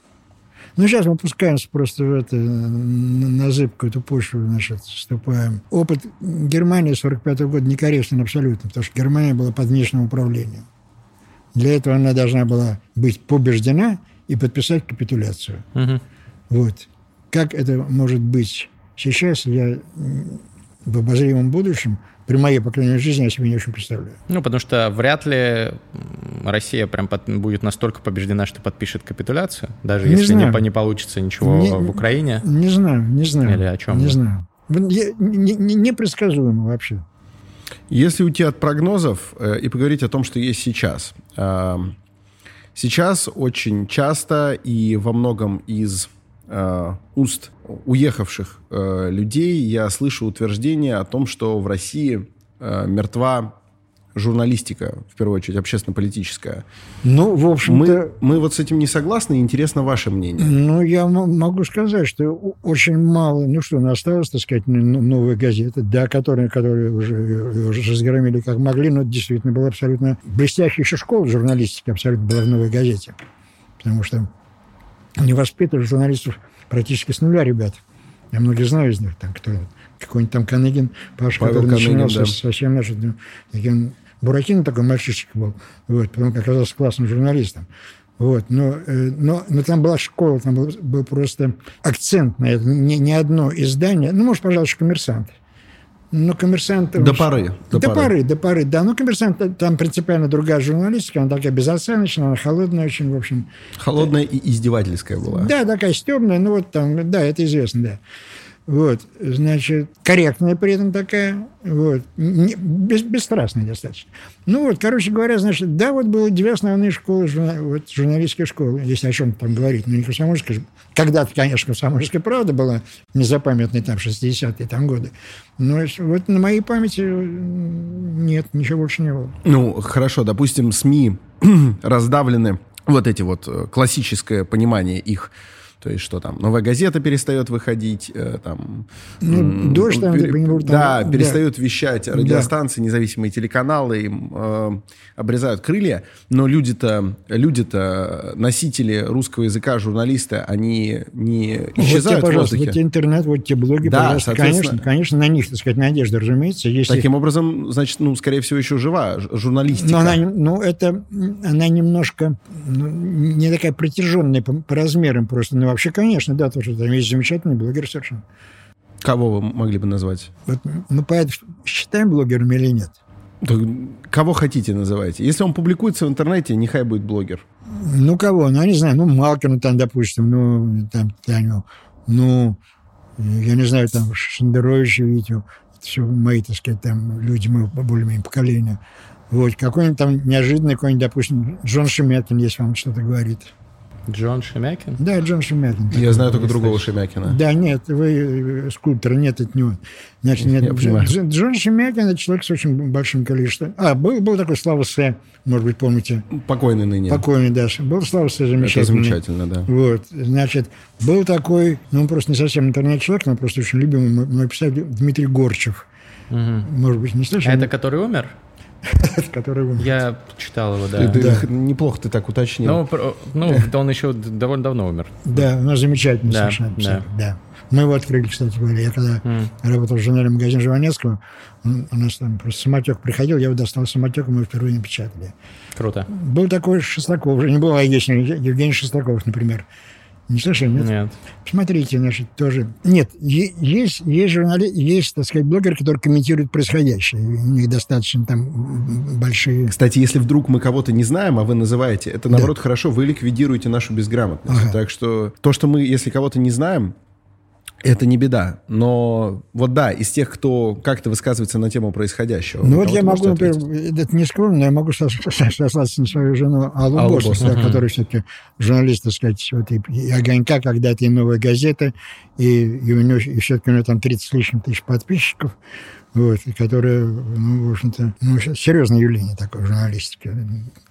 ну, сейчас мы пускаемся просто в это, на зыбкую эту почву, значит, вступаем. Опыт Германии 45 года некорректен абсолютно, потому что Германия была под внешним управлением. Для этого она должна была быть побеждена и подписать капитуляцию. Мгм. Вот. Как это может быть сейчас, я в обозримом будущем, при моей, по крайней мере, жизни, я себе не очень представляю. Ну, потому что вряд ли Россия прям под- будет настолько побеждена, что подпишет капитуляцию, даже Не если не, знаю. по- не получится ничего Не- в Украине. Не знаю, не знаю. Или о чем Не вы? знаю. Я- не- не- Непредсказуемо вообще. Если уйти от прогнозов э, и поговорить о том, что есть сейчас. Э, сейчас очень часто и во многом из э, уст уехавших э, людей я слышу утверждение о том, что в России э, мертва журналистика, в первую очередь общественно-политическая. Ну, в общем-то, Мы, мы вот с этим не согласны, интересно ваше мнение. ну, я могу сказать, что очень мало, ну что, осталось, так сказать, новые газеты, да, которые, которые уже, уже разгромили как могли, но действительно была абсолютно блестящая еще школа журналистики абсолютно была в новой газете. Потому что они воспитывали журналистов практически с нуля, ребят. Я многих знаю из них, там, кто, какой-нибудь там Каныгин, Паша, Павел который Каныгин, начинался да. совсем наш, ну, таким Буратино такой мальчишечек был, вот, потом оказался классным журналистом. Вот, но, э, но, но там была школа, там был, был просто акцент на это. Ни, ни одно издание, ну, может, пожалуй, коммерсант. Но коммерсант... До поры, До, до поры. поры, до поры, да. Ну, коммерсант, там принципиально другая журналистика, она такая безоценочная, она холодная очень, в общем. Холодная и издевательская была. Да, такая стебная, ну вот там, да, это известно, да. Вот, значит, корректная при этом такая, вот, не- без, бесстрастная достаточно. Ну вот, короче говоря, значит, да, вот было две основные школы, журна- вот, журналистские школы, если о чем там говорить, ну не комсомольская, когда-то, конечно, комсомольская правда была, незапамятные там 60-е там годы, но вот на моей памяти нет, ничего больше не было. Ну, хорошо, допустим, СМИ [CLEARS THROAT] раздавлены, вот эти вот э, классическое понимание их То есть что там, новая газета перестает выходить, э, там... Ну, дождь там, пере- типа, там, Да, да. перестают вещать радиостанции, независимые телеканалы, им э, обрезают крылья, но люди-то, люди-то, носители русского языка, журналисты, они не Вот тебе, исчезают в воздухе. вот тебе интернет, вот тебе блоги, Да, пожалуйста. Конечно, конечно, на них, так сказать, надежда, разумеется. Если... Таким образом, значит, ну, скорее всего, еще жива журналистика. Но она, ну, это, она немножко ну, не такая протяженная по, по размерам просто. Но вообще, конечно, да, тоже там есть замечательный блогер совершенно. Кого вы могли бы назвать? Вот, мы поэтов считаем блогерами или нет? Да, Кого хотите называйте. Если он публикуется в интернете, нехай будет блогер. Ну, кого? Ну, я не знаю, ну, Малкина там, допустим, ну, там, Таню, ну, я не знаю, там, Шендерович, Витю, это все мои, так сказать, там, люди моего более-менее поколения. Вот, какой-нибудь там неожиданный какой-нибудь, допустим, Джон Шемякин, если вам что-то говорит. Джон Шемякин? Да, Джон Шемякин. Я знаю только другого Шемякина. Да, нет, вы э, скульптор, нет, это не он. Значит, [LAUGHS] нет, Я понимаю. Джон Шемякин это человек с очень большим количеством. А, был, был такой Слава Сэ, может быть, помните, Покойный ныне. покойный даже. Был Слава Сэ Это замечательный. замечательно, да. Вот, значит, был такой, ну, он просто не совсем интернет-человек, но просто очень любимый мой- писатель Дмитрий Горчев. Мгм. Может быть, не А слышали? это который умер? [LAUGHS] который умер. Я читал его, да. Да. Неплохо ты так уточнил. Ну, ну, он еще довольно давно умер. Да, у нас замечательный Да, совершенно да. Мы его открыли, кстати говоря. Я когда работал в журнале «Магазин Жванецкого», у нас там просто самотек приходил, я его достал самотек, мы его впервые напечатали. Круто. Был такой Шестаков, уже не был, есть Евгений Шестаков, например. Не слышали, нет? Нет. Смотрите, значит, тоже... Нет, есть, есть журнали, есть, так сказать, блогеры, которые комментируют происходящее. У них достаточно там большие... Кстати, если вдруг мы кого-то не знаем, а вы называете, это наоборот хорошо, вы ликвидируете нашу безграмотность. Ага. Так что то, что мы, если кого-то не знаем, это не беда. Но вот да, из тех, кто как-то высказывается на тему происходяего. Ну вот я могу, например, это не скромно, но я могу сос- сос- сослаться на свою жену Аллу, Аллу Босс, да, которая все-таки журналист, так сказать, вот и, и «Огонька», когда-то и «Новая газета», и, и у нее, и все-таки у нее там 30 с лишним тысяч подписчиков, вот, которая, ну, в общем-то, ну, серьезное явление такой журналистики,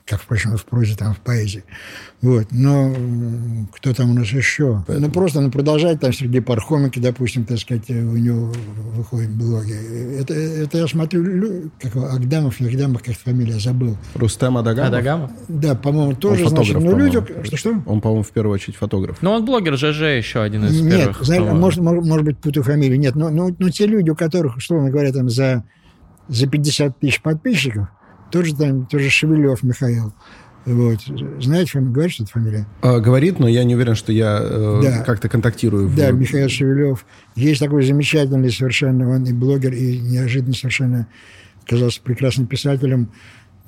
как, впрочем, и в прозе, там, в поэзии. Вот, но кто там у нас еще? Ну, просто он продолжает, там, Сергей Пархоменко, допустим, так сказать, у него выходят блоги. Это, это я смотрю, как его, Агдамов, не Агдамов, как фамилия, забыл. Рустем Адагамов? Адагамов? Да, по-моему, тоже, Он значит, фотограф, ну, люди... по-моему. Что-что? Он, по-моему, в первую очередь фотограф. Ну, он блогер ЖЖ еще один из Нет, первых. знаете, кто- может, может, может быть, путаю фамилию. Нет, но, но, но те люди, у которых, условно говоря, там за, за 50 тысяч подписчиков, тоже там, тоже Шевелев Михаил. Вот. Знаете, фами- говорит, что это фамилия? А, говорит, но я не уверен, что я э, Да. как-то контактирую. в- Да, Михаил Шевелев. Есть такой замечательный совершенно, он и блогер, и неожиданно совершенно оказался прекрасным писателем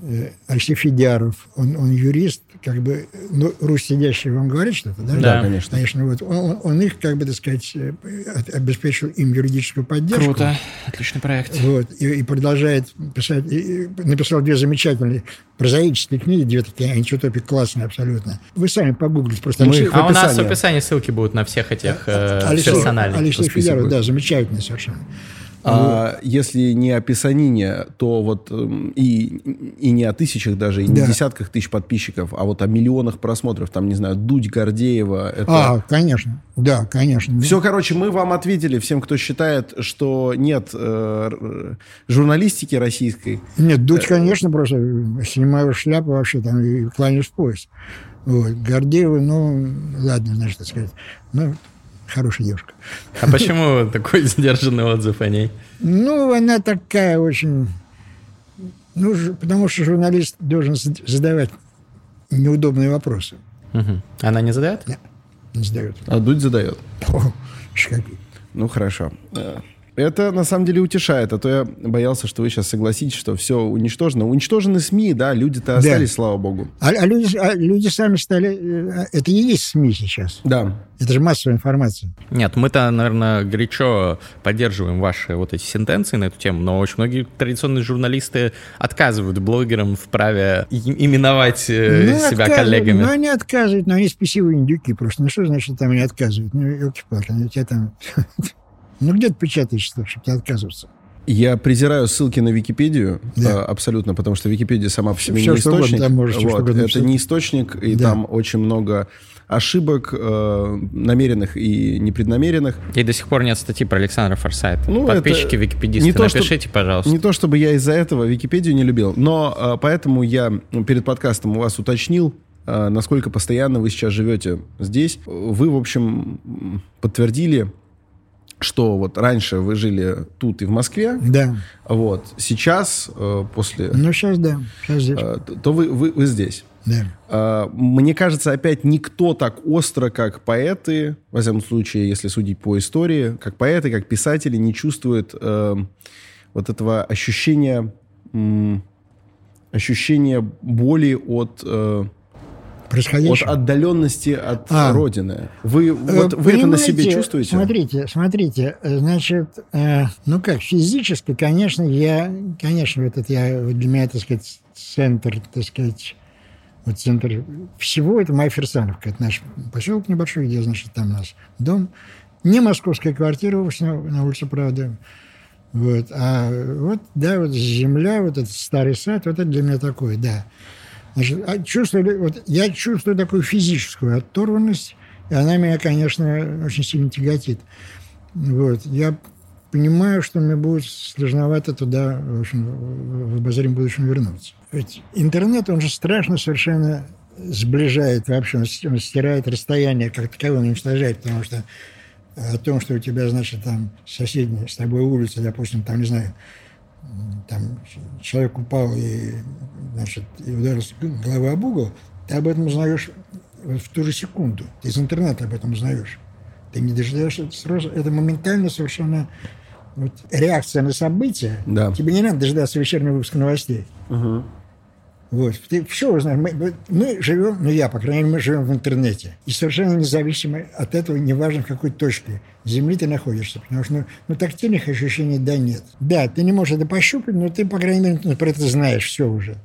э, Алексей Федяров. Он, он юрист, как бы, ну, Русь сидящий вам говорит что-то, да? Да, Да. конечно. Конечно, вот. Он, он- их, как бы, так сказать, э, обеспечил им юридическую поддержку. Круто. Отличный проект. Вот, и, и продолжает писать. И, и написал две замечательные прозаические книги, две такие антиутопии классные абсолютно. Вы сами погуглите. Просто Мы Алексей- А у нас в описании. ссылки будут на всех этих э, Алексей, персональных. Алексей будет. да, замечательный совершенно. А если не о писанине, то вот эм, и, и не о тысячах даже, и не Да. десятках тысяч подписчиков, а вот о миллионах просмотров, там, не знаю, Дудь, Гордеева. Это... А, конечно, да, конечно. Все, короче, мы вам ответили всем, кто считает, что нет э, журналистики российской. Нет, Дудь, конечно, просто снимаю шляпу вообще там и кланяюсь в пояс. Вот. Гордеева, ну, ладно, значит, так сказать, ну, хорошая девушка. А почему такой сдержанный отзыв о ней? Ну, она такая очень... Ну, потому что журналист должен зад- задавать неудобные вопросы. Она не задает? Не задает. А Дудь задает. О. Ну, хорошо. Это на самом деле утешает, а то я боялся, что вы сейчас согласитесь, что все уничтожено. Уничтожены СМИ, да, люди-то остались, слава богу. А, а люди, а люди сами стали... э, Это и есть СМИ сейчас. Да. Это же массовая информация. Нет, мы-то, наверное, горячо поддерживаем ваши вот эти сентенции на эту тему, но очень многие традиционные журналисты отказывают блогерам в праве именовать э, Ну, себя коллегами. Ну, они отказывают, но они спесивые индюки просто. Ну, что значит там они отказывают? Ну, елки-палки, они у тебя там... Ну, где ты печатаешь, что, чтобы тебе отказываться? Я презираю ссылки на Википедию Да. э, абсолютно, потому что Википедия сама по себе Всё, не что угодно источник. можешь, всё, что Вот, угодно это написать. не источник, и Да. там очень много ошибок э, намеренных и непреднамеренных. И до сих пор нет статьи про Александра Форсайта. Ну, Подписчики википедисты, не то, напишите, что, пожалуйста. Не то, чтобы я из-за этого Википедию не любил, но э, поэтому я перед подкастом у вас уточнил, э, насколько постоянно вы сейчас живете здесь. Вы, в общем, подтвердили что вот раньше вы жили тут и в Москве. Да. Вот. Сейчас, э, после... Ну, сейчас да. Сейчас здесь. Э, то вы, вы, вы здесь. Да. Э, мне кажется, опять никто так остро, как поэты, во всяком случае, если судить по истории, как поэты, как писатели, не чувствует э, вот этого ощущения, ощущения боли от... Э, происходящего. От отдаленности от а. Родины. Вы, э, вот, вы это на себе чувствуете? Смотрите, смотрите, значит, э, ну как, физически, конечно, я, конечно, этот я, для меня, так сказать, центр, так сказать, вот центр всего, это моя Ферсановка, это наш поселок небольшой, где, значит, там у нас дом, не московская квартира на улице Правды, вот, а вот, да, вот земля, вот этот старый сад, вот это для меня такое, да. Значит, а чувствую, вот я чувствую такую физическую оторванность, и она меня, конечно, очень сильно тяготит. Вот. Я понимаю, что мне будет сложновато туда, в, общем, в обозримом будущем вернуться. Ведь интернет, он же страшно совершенно сближает вообще, он стирает расстояние как таковое, он уничтожает, потому что о том, что у тебя, значит, там соседняя с тобой улица, допустим, там, не знаю, там человек упал и, значит, и ударился головой об угол, ты об этом узнаешь в ту же секунду. Ты из интернета об этом узнаешь. Ты не дожидаешься сразу. Это моментально совершенно вот, реакция на события. Да. Тебе не надо дожидаться вечернего выпуска новостей. Угу. Вот. Ты все узнаешь. Мы, мы живем, ну я, по крайней мере, мы живем в интернете. И совершенно независимо от этого, неважно в какой точке Земли ты находишься. Потому что ну, ну, тактильных ощущений да нет. Да, ты не можешь это пощупать, но ты, по крайней мере, ну, про это знаешь все уже.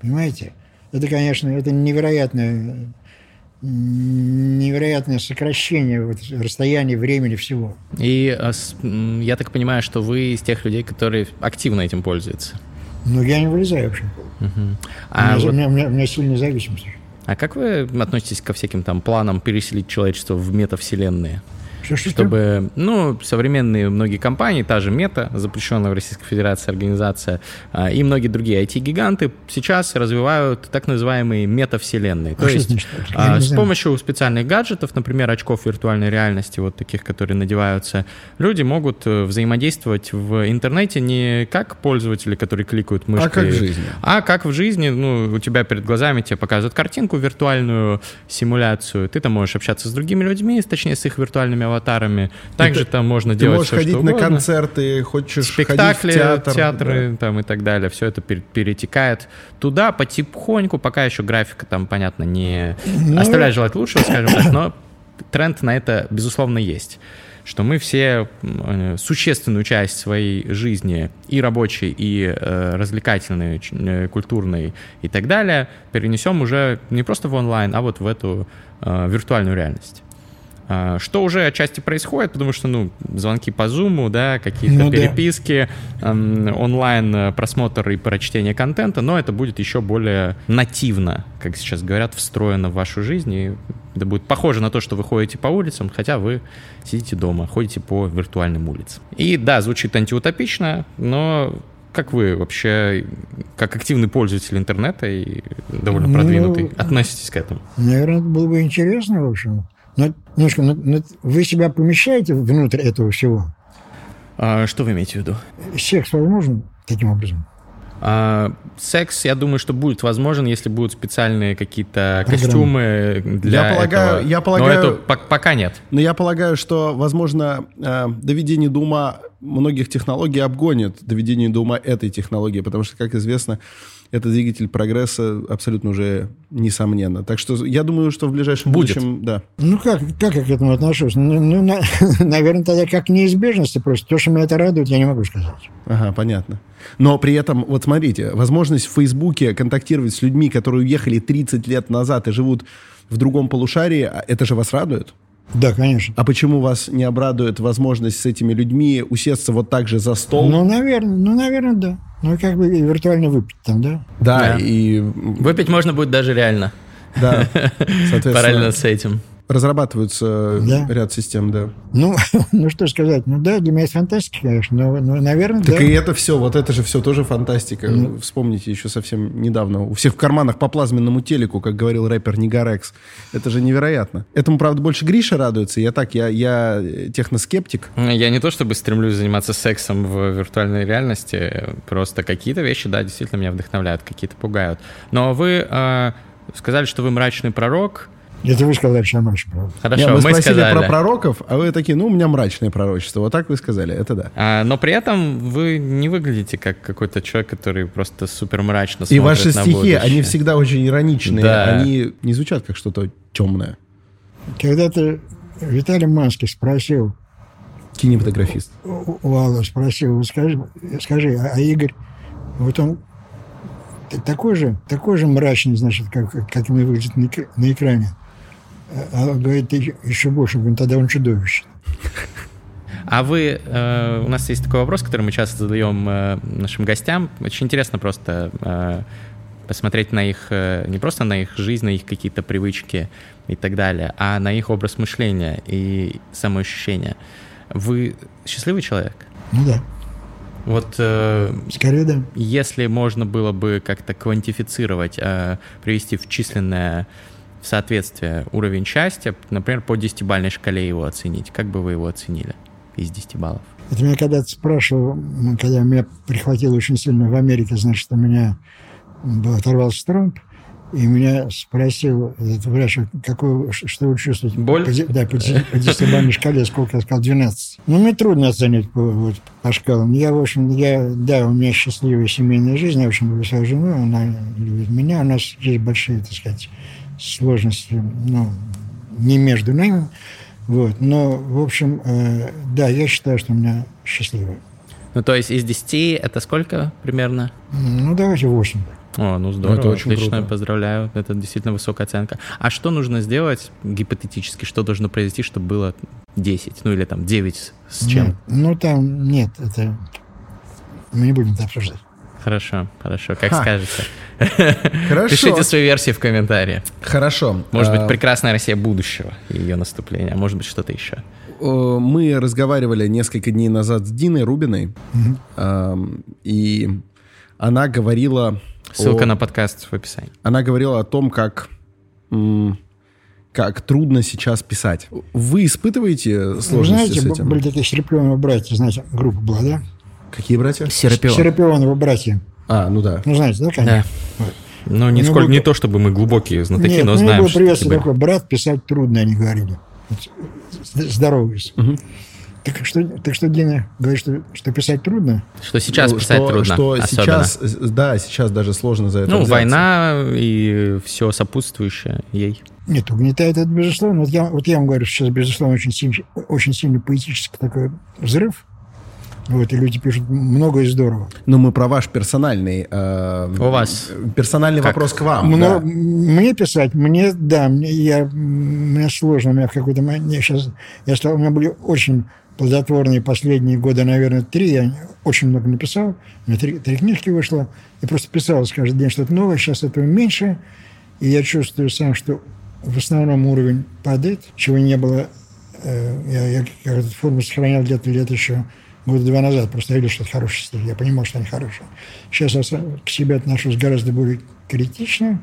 Понимаете? Это, конечно, это невероятное невероятное сокращение вот, расстояния, времени, всего. И а, я так понимаю, что вы из тех людей, которые активно этим пользуются. Ну, я не вылезаю вообще. Угу. А у, меня, вот... у, меня, у, меня, у меня сильная зависимость. А как вы относитесь ко всяким там планам переселить человечество в метавселенные? Что, чтобы, ну, современные многие компании, та же Мета, запрещенная в Российской Федерации организация, а, и многие другие IT-гиганты сейчас развивают так называемые метавселенные. А То есть значит, а, с помощью специальных гаджетов, например, очков виртуальной реальности, вот таких, которые надеваются, люди могут э, взаимодействовать в интернете не как пользователи, которые кликают мышкой, а как в жизни. А как в жизни, ну, у тебя перед глазами тебе показывают картинку, виртуальную симуляцию, ты там можешь общаться с другими людьми, точнее, с их виртуальными аватарами, аватарами. Также ты, там можно ты делать можешь все, ходить что на угодно. концерты, хочешь спектакли, ходить в театр, театры да. там и так далее. Все это перетекает туда потихоньку, пока еще графика там, понятно, не ну... оставляет желать лучшего, скажем так, но тренд на это, безусловно, есть что мы все э, существенную часть своей жизни и рабочей, и э, развлекательной, э, культурной и так далее перенесем уже не просто в онлайн, а вот в эту э, виртуальную реальность. А, что уже отчасти происходит, потому что, ну, звонки по Zoom, да, какие-то ну, переписки, да. онлайн э, просмотр и прочтение контента, но это будет еще более нативно, как сейчас говорят, встроено в вашу жизнь, и это будет похоже на то, что вы ходите по улицам, хотя вы сидите дома, ходите по виртуальным улицам. И да, звучит антиутопично, но как вы вообще, как активный пользователь интернета и довольно продвинутый, ну, относитесь к этому? Наверное, было бы интересно, в общем. Но, немножко, но, но вы себя помещаете внутрь этого всего? А, что вы имеете в виду? Секс возможен таким образом? А, секс, я думаю, что будет возможен, если будут специальные какие-то костюмы для я полагаю, этого. Я полагаю, но это пока нет. Но я полагаю, что, возможно, э, доведение до ума многих технологий обгонит доведение до ума этой технологии, потому что, как известно, это двигатель прогресса абсолютно уже несомненно. Так что я думаю, что в ближайшем Будет. будущем... Да. Ну, как, как я к этому отношусь? Ну, ну на, [LAUGHS] наверное, тогда как неизбежности просто. То, что меня это радует, я не могу сказать. Ага, понятно. Но при этом, вот смотрите, возможность в Фейсбуке контактировать с людьми, которые уехали 30 лет назад и живут в другом полушарии, а это же вас радует? Да, конечно. А почему вас не обрадует возможность с этими людьми усесться вот так же за стол? Ну, наверное, ну, наверное, да. Ну, как бы виртуально выпить там, да? Да, да. и... Выпить можно будет даже реально. Да, [LAUGHS] соответственно, Параллельно с этим. Разрабатываются Да. ряд систем, да. Ну, [LAUGHS] ну что сказать, ну да, для меня это фантастика, конечно, но, но, наверное, Так да. и это все, вот это же все тоже фантастика. Ну. Вспомните еще совсем недавно. У всех в карманах по плазменному телеку, как говорил рэпер Нигарекс. Это же невероятно. Этому, правда, больше Гриша радуется. Я так, я, я техноскептик. Я не то чтобы стремлюсь заниматься сексом в виртуальной реальности, просто какие-то вещи, да, действительно меня вдохновляют, какие-то пугают. Но вы э, сказали, что вы мрачный пророк. Это вы сказали, что я мрачный, правда. Хорошо, Не, мы, мы спросили сказали. про пророков, а вы такие, ну, у меня мрачное пророчество. Вот так вы сказали, это да. А, но при этом вы не выглядите как какой-то человек, который просто супер мрачно И смотрит ваши на стихи, будущее. они всегда очень ироничные. Да. Они не звучат как что-то темное. Когда-то Виталий Манский спросил, Кинематографист. у у Аллы спросил, скажи, скажи, а, а Игорь, вот он такой же, такой же мрачный, значит, как, как мы выглядит на экране. А Алла говорит, «Ты еще больше, говорит, тогда он чудовище. А вы, э, у нас есть такой вопрос, который мы часто задаем э, нашим гостям. Очень интересно просто э, посмотреть на их, э, не просто на их жизнь, на их какие-то привычки и так далее, а на их образ мышления и самоощущения. Вы счастливый человек? Ну да, Вот э, скорее да. если можно было бы как-то квантифицировать, э, привести в численное в соответствие уровень счастья, например, по десятибалльной шкале его оценить, как бы вы его оценили из 10 баллов? Это меня когда-то спрашивал, когда меня прихватило очень сильно в Америке, значит, у меня был, оторвался тромб, и меня спросил этот врач, какой, ш- что вы чувствуете? Боль? По, да, по, по десятибалльной шкале, сколько я сказал, 12. Ну, мне трудно оценить по, вот, по шкалам. Я, в общем, я, да, у меня счастливая семейная жизнь, я очень люблю свою жену, она любит меня, у нас есть большие, так сказать, сложности, ну, не между нами, вот, но, в общем, э, да, я считаю, что у меня счастливая. Ну, то есть из 10 это сколько примерно? Ну, давайте 8. О, ну здорово, Это очень отлично, круто. поздравляю, это действительно высокая оценка. А что нужно сделать гипотетически, что должно произойти, чтобы было 10, ну или там 9 с чем? Нет, ну, там нет, это... Мы не будем это обсуждать. Хорошо, хорошо, как Ха. скажете. Хорошо. Пишите свои версии в комментариях. Хорошо. Может быть, А, прекрасная Россия будущего и ее наступления, а может быть, что-то еще. Мы разговаривали несколько дней назад с Диной Рубиной, и она говорила... Ссылка на подкаст в описании. Она говорила о том, как, как трудно сейчас писать. Вы испытываете Вы сложности знаете, с этим? были такие Серапионовы братья, знаете, группа была, да? Какие братья? Серапионовы братья. А, ну да. Ну, знаете, да, Да. конечно? Ну, не, сколь- мы- не то, чтобы мы глубокие знатоки, Нет, но ну, знаем, было приветствие такое, брат, писать трудно, они говорили. Вот, з- Здороваясь. Так что, так что Дина говорит, что, что писать трудно? Что сейчас Ну, писать что, трудно, Что особенно. сейчас, э, да, сейчас даже сложно за это Ну, взяться. война и все сопутствующее ей. Нет, угнетает это, безусловно. Вот я, вот я вам говорю, что сейчас, безусловно, очень, сильный- очень сильный поэтический такой взрыв. Вот, и люди пишут много и здорово. Но мы про ваш персональный... э, У вас Персональный как? вопрос к вам. Мно- да. Мне писать, мне, да, мне, я, мне сложно, у меня в какой-то момент, я сейчас, я стал, у меня были очень плодотворные последние года, наверное, три, я очень много написал, у меня три, три книжки вышло, и просто писалось каждый день что-то новое, сейчас этого меньше, и я чувствую сам, что в основном уровень падает, чего не было, э, я, я как эту форму сохранял где-то лет еще года два назад, просто я видел, что это хороший стиль, я понимал, что они хорошие. Сейчас я к себе отношусь гораздо более критично,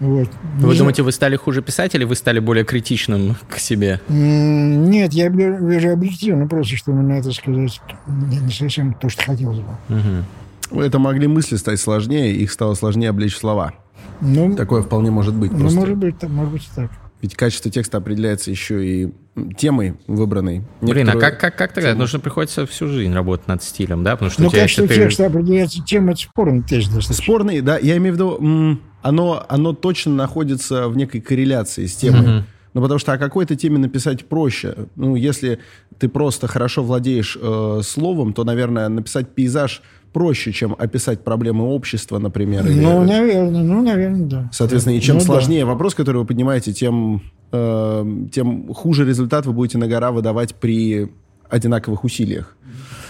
вот. Вы Не- думаете, вы стали хуже писать или вы стали более критичным к себе? Нет, я вижу объективно, просто что у меня, это сказать, не совсем то, что хотелось бы. Мгм. Это могли мысли стать сложнее, их стало сложнее облечь слова. Ну, Такое вполне может быть ну, просто. может быть, так, может быть и так. Ведь качество текста определяется еще и темой выбранной. Блин, а Некоторые- как, как, как тогда? Нужно приходится всю жизнь работать над стилем, да? Потому что Ну, у тебя качество если ты- текста определяется тем, это спорный тест достаточно. Спорный, да, я имею в виду, оно, оно точно находится в некой корреляции с темой. Мгм. Ну, потому что о какой-то теме написать проще. Ну, если ты просто хорошо владеешь э, словом, то, наверное, написать пейзаж проще, чем описать проблемы общества, например. или- Ну, наверное, ну, наверное, да. Соответственно, и чем Ну, да. сложнее вопрос, который вы поднимаете, тем, э, тем хуже результат вы будете на гора выдавать при одинаковых усилиях.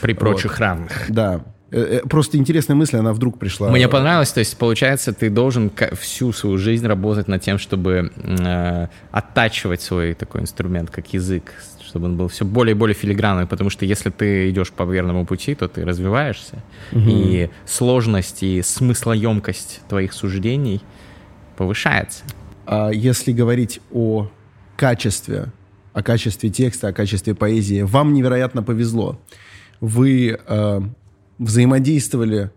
при прочих равных. Да. Э, э, просто интересная мысль, она вдруг пришла. Мне понравилось, то есть, получается, ты должен всю свою жизнь работать над тем, чтобы э, оттачивать свой такой инструмент, как язык, чтобы он был все более и более филигранный, потому что если ты идешь по верному пути, то ты развиваешься, угу. и сложность и смыслоемкость твоих суждений повышается. А если говорить о качестве, о качестве текста, о качестве поэзии, вам невероятно повезло. Вы э, взаимодействовали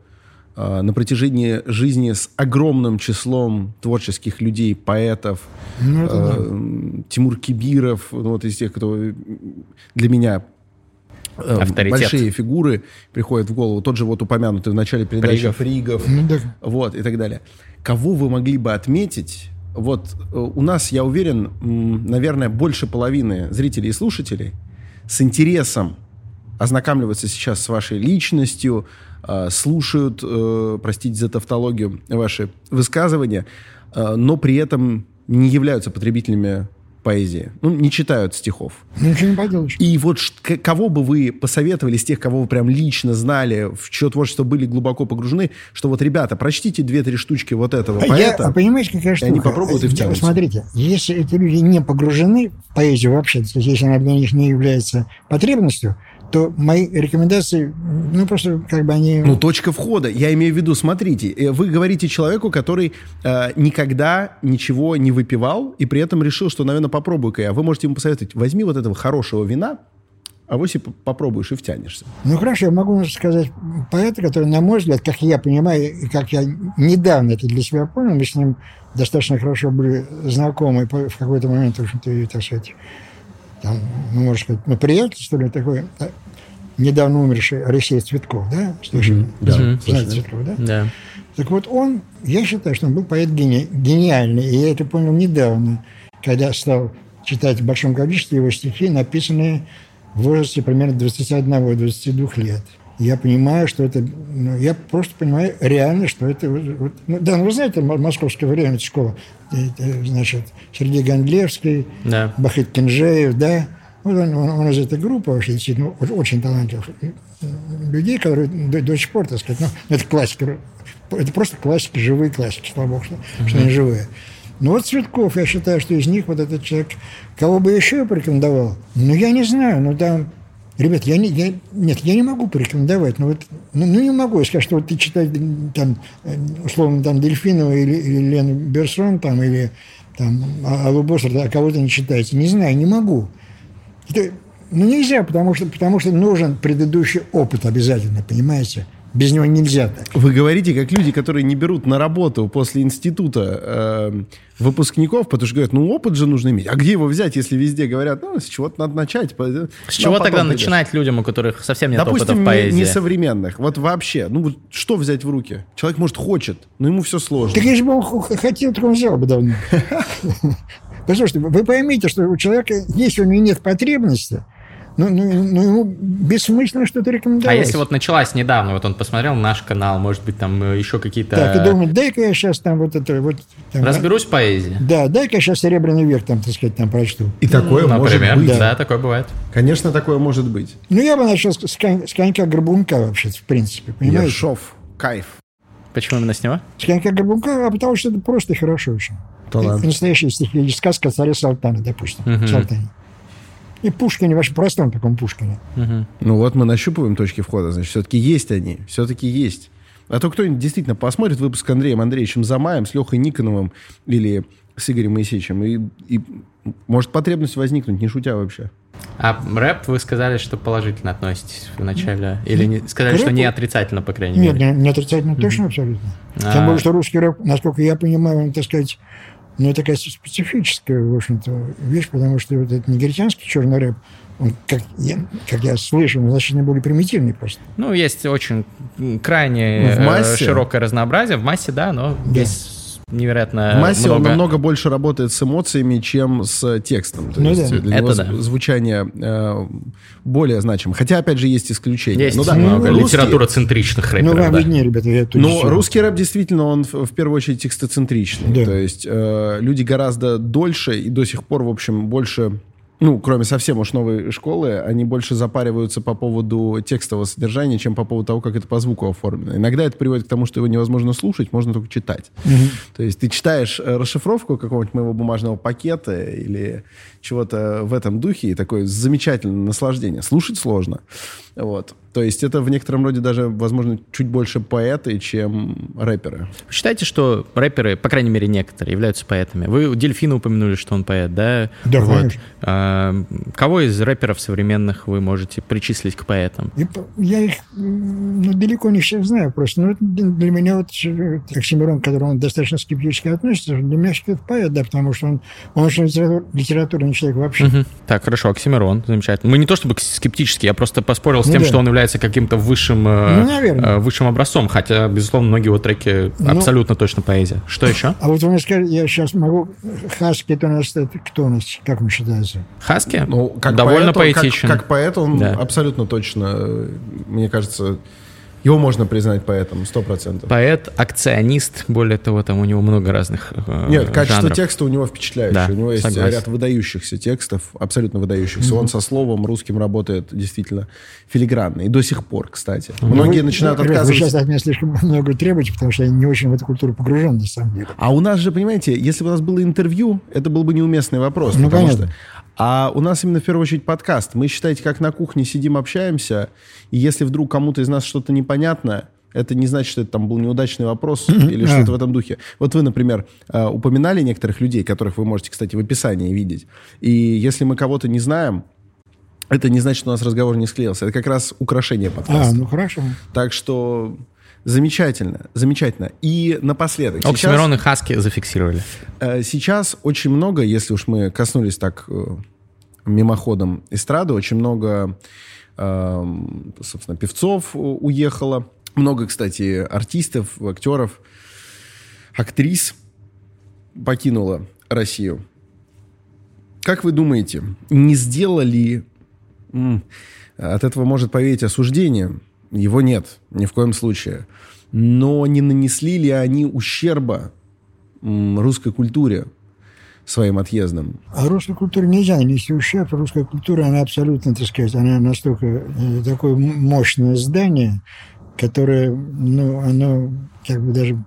э, на протяжении жизни с огромным числом творческих людей, поэтов. Ну, э, Тимур Кибиров, ну, вот из тех, кто для меня э, Авторитет. большие фигуры приходят в голову. Тот же вот упомянутый в начале передачи Фригов, Фригов ну, да. вот, и так далее. Кого вы могли бы отметить? Вот э, у нас, я уверен, наверное, больше половины зрителей и слушателей с интересом ознакомливаются сейчас с вашей личностью, э, слушают, э, простите за тавтологию, ваши высказывания, э, но при этом не являются потребителями поэзии. Ну, не читают стихов. Ну, ничего не поделаешь. И вот кого бы вы посоветовали из тех, кого вы прям лично знали, в чье творчество были глубоко погружены, что вот, ребята, прочтите две-три штучки вот этого а поэта. Я, а понимаете, какая штука? они попробуют и втянутся. Смотрите, если эти люди не погружены в поэзию вообще, то есть если она для них не является потребностью, то мои рекомендации, ну, просто как бы они... Ну, точка входа. Я имею в виду, смотрите, э, вы говорите человеку, который э, никогда ничего не выпивал и при этом решил, что, наверное, попробую-ка я. Вы можете ему посоветовать, возьми вот этого хорошего вина, а вот если попробуешь и втянешься. Ну, хорошо, я могу сказать поэта, который, на мой взгляд, как я понимаю, и как я недавно это для себя понял, мы с ним достаточно хорошо были знакомы в какой-то момент, в общем-то, так сказать, там, ну, можно сказать, ну, приятель, что ли, такой, да, недавно умерший Алексей Цветков, да? Слышали? Mm-hmm. Да, mm-hmm. Знаете Цветкова, да? Да. Так вот он, я считаю, что он был поэт гени- гениальный, и я это понял недавно, когда стал читать в большом количестве его стихи, написанные в возрасте примерно 21-22 лет. Я понимаю, что это... Ну, я просто понимаю реально, что это... Вот, ну, да, ну вы знаете, московское время, школа, значит, Сергей Гондлевский, да. Бахет Кинжеев, да, вот он, он, он из этой группы вообще действительно очень талантливых людей, которые до, до сих пор, так сказать, ну, это классика, это просто классики, живые классики, слава богу, что, mm-hmm. что они живые. Ну вот Цветков, я считаю, что из них вот этот человек, кого бы еще я порекомендовал, ну я не знаю, ну там Ребят, я не, я, нет, я не могу порекомендовать. Ну, вот, ну, ну, не могу сказать, что вот ты читаешь там, условно, там, Дельфинова или, или Лену Берсон, там, или там, а, Аллу Боссер, а кого-то не читаете. Не знаю, не могу. Это, ну, нельзя, потому что, потому что нужен предыдущий опыт обязательно, понимаете? Без него нельзя так. Вы говорите, как люди, которые не берут на работу после института э, выпускников, потому что говорят, ну, опыт же нужно иметь. А где его взять, если везде говорят, ну, с чего-то надо начать. С ну, чего тогда придешь. начинать людям, у которых совсем нет Допустим, опыта в поэзии? не современных. Вот вообще. Ну, вот что взять в руки? Человек, может, хочет, но ему все сложно. Так если бы он хотел, то он взял бы давно. [LAUGHS] Послушайте, вы поймите, что у человека, если у него нет потребности, ну, ну, ну, ему бессмысленно что-то рекомендовать. А если вот началась недавно, вот он посмотрел наш канал, может быть, там э, еще какие-то... Так, и думает, дай-ка я сейчас там вот это... Вот, там, Разберусь в поэзии. Да, дай-ка я сейчас «Серебряный век» там, так сказать, там прочту. И такое ну, может быть. Да. да, такое бывает. Конечно, такое может быть. Ну, я бы начал с, конь, с конька-горбунка вообще, в принципе, понимаете? Ершов, кайф. Почему именно с него? С конька-горбунка, а потому что это просто хорошо очень. Талант. Настоящая стихи, сказка царя Салтана, допустим, угу. Салтане. И Пушкине, вообще простом таком Пушкине. Угу. Ну вот мы нащупываем точки входа, значит, все-таки есть они, все-таки есть. А то кто-нибудь действительно посмотрит выпуск Андреем Андреевичем Замаем, с Лехой Никоновым или с Игорем Моисеевичем, и, и может потребность возникнуть, не шутя вообще. А рэп вы сказали, что положительно относитесь вначале? Или не, сказали, что не отрицательно, по крайней Нет, мере? Нет, не отрицательно, точно, абсолютно. А... Тем более, что русский рэп, насколько я понимаю, он, так сказать, ну, такая специфическая, в общем-то, вещь, потому что вот этот негритянский черный рэп, он, как, я, как я слышу, он значительно более примитивный просто. Ну, есть очень крайне ну, в массе. широкое разнообразие. В массе, да, но да. есть невероятно В массе много... он намного больше работает с эмоциями, чем с текстом. То ну, есть да. для Это него да. звучание э, более значимо. Хотя, опять же, есть исключения. Есть ну, да, много ну, литературоцентричных рэперов. Ну, вам да. виднее, ребята. Я Но русский рэп действительно, он в, в первую очередь текстоцентричный. Да. То есть э, люди гораздо дольше и до сих пор, в общем, больше ну, кроме совсем уж новой школы, они больше запариваются по поводу текстового содержания, чем по поводу того, как это по звуку оформлено. Иногда это приводит к тому, что его невозможно слушать, можно только читать. Mm-hmm. То есть ты читаешь э, расшифровку какого-нибудь моего бумажного пакета или чего-то в этом духе, и такое замечательное наслаждение. Слушать сложно. Вот. То есть это в некотором роде даже, возможно, чуть больше поэты, чем рэперы. Вы считаете, что рэперы, по крайней мере, некоторые, являются поэтами? Вы Дельфина упомянули, что он поэт, да? Да, вот. А, кого из рэперов современных вы можете причислить к поэтам? Я их ну, далеко не всех знаю просто. Но для меня вот Оксимирон, к которому он достаточно скептически относится, для меня это поэт, да, потому что он, он очень литературный человек вообще. Угу. Так, хорошо, Оксимирон, замечательно. Мы не то чтобы скептически, я просто поспорил с ну, тем, да. что он является каким-то высшим, э, ну, наверное. высшим образцом, хотя, безусловно, многие его треки ну, абсолютно точно поэзия. Что еще? А вот вы мне скажете, я сейчас могу... Хаски, это у нас это кто у нас, как он считается? Хаски? Ну, как Довольно поэт, поэтичен. Как, как поэт он да. абсолютно точно, мне кажется, его можно признать поэтом, сто процентов. Поэт, акционист, более того, там у него много разных э, Нет, качество жанров. текста у него впечатляющее. Да, у него есть согласен. ряд выдающихся текстов, абсолютно выдающихся. Mm-hmm. Он со словом русским работает действительно филигранно. И до сих пор, кстати. Mm-hmm. Многие вы, начинают вы, отказываться... Вы сейчас от меня слишком [LAUGHS] много требуете, потому что я не очень в эту культуру погружен, на самом деле. А у нас же, понимаете, если бы у нас было интервью, это был бы неуместный вопрос. Ну, потому понятно. что а у нас именно в первую очередь подкаст. Мы, считаете, как на кухне сидим, общаемся, и если вдруг кому-то из нас что-то непонятно, это не значит, что это там был неудачный вопрос или что-то в этом духе. Вот вы, например, э, упоминали некоторых людей, которых вы можете, кстати, в описании видеть. И если мы кого-то не знаем, это не значит, что у нас разговор не склеился. Это как раз украшение подкаста. А, ну хорошо. Так что Замечательно, замечательно. И напоследок. Оксимирон и Хаски зафиксировали. Э, сейчас очень много, если уж мы коснулись так э, мимоходом эстрады, очень много, э, собственно, певцов уехало. Много, кстати, артистов, актеров, актрис покинула Россию. Как вы думаете, не сделали... От этого может повеять осуждение его нет, ни в коем случае. Но не нанесли ли они ущерба русской культуре своим отъездом? А русской культуре нельзя нанести ущерб. Русская культура, она абсолютно, так сказать, она настолько э, такое мощное здание, которое, ну, оно как бы даже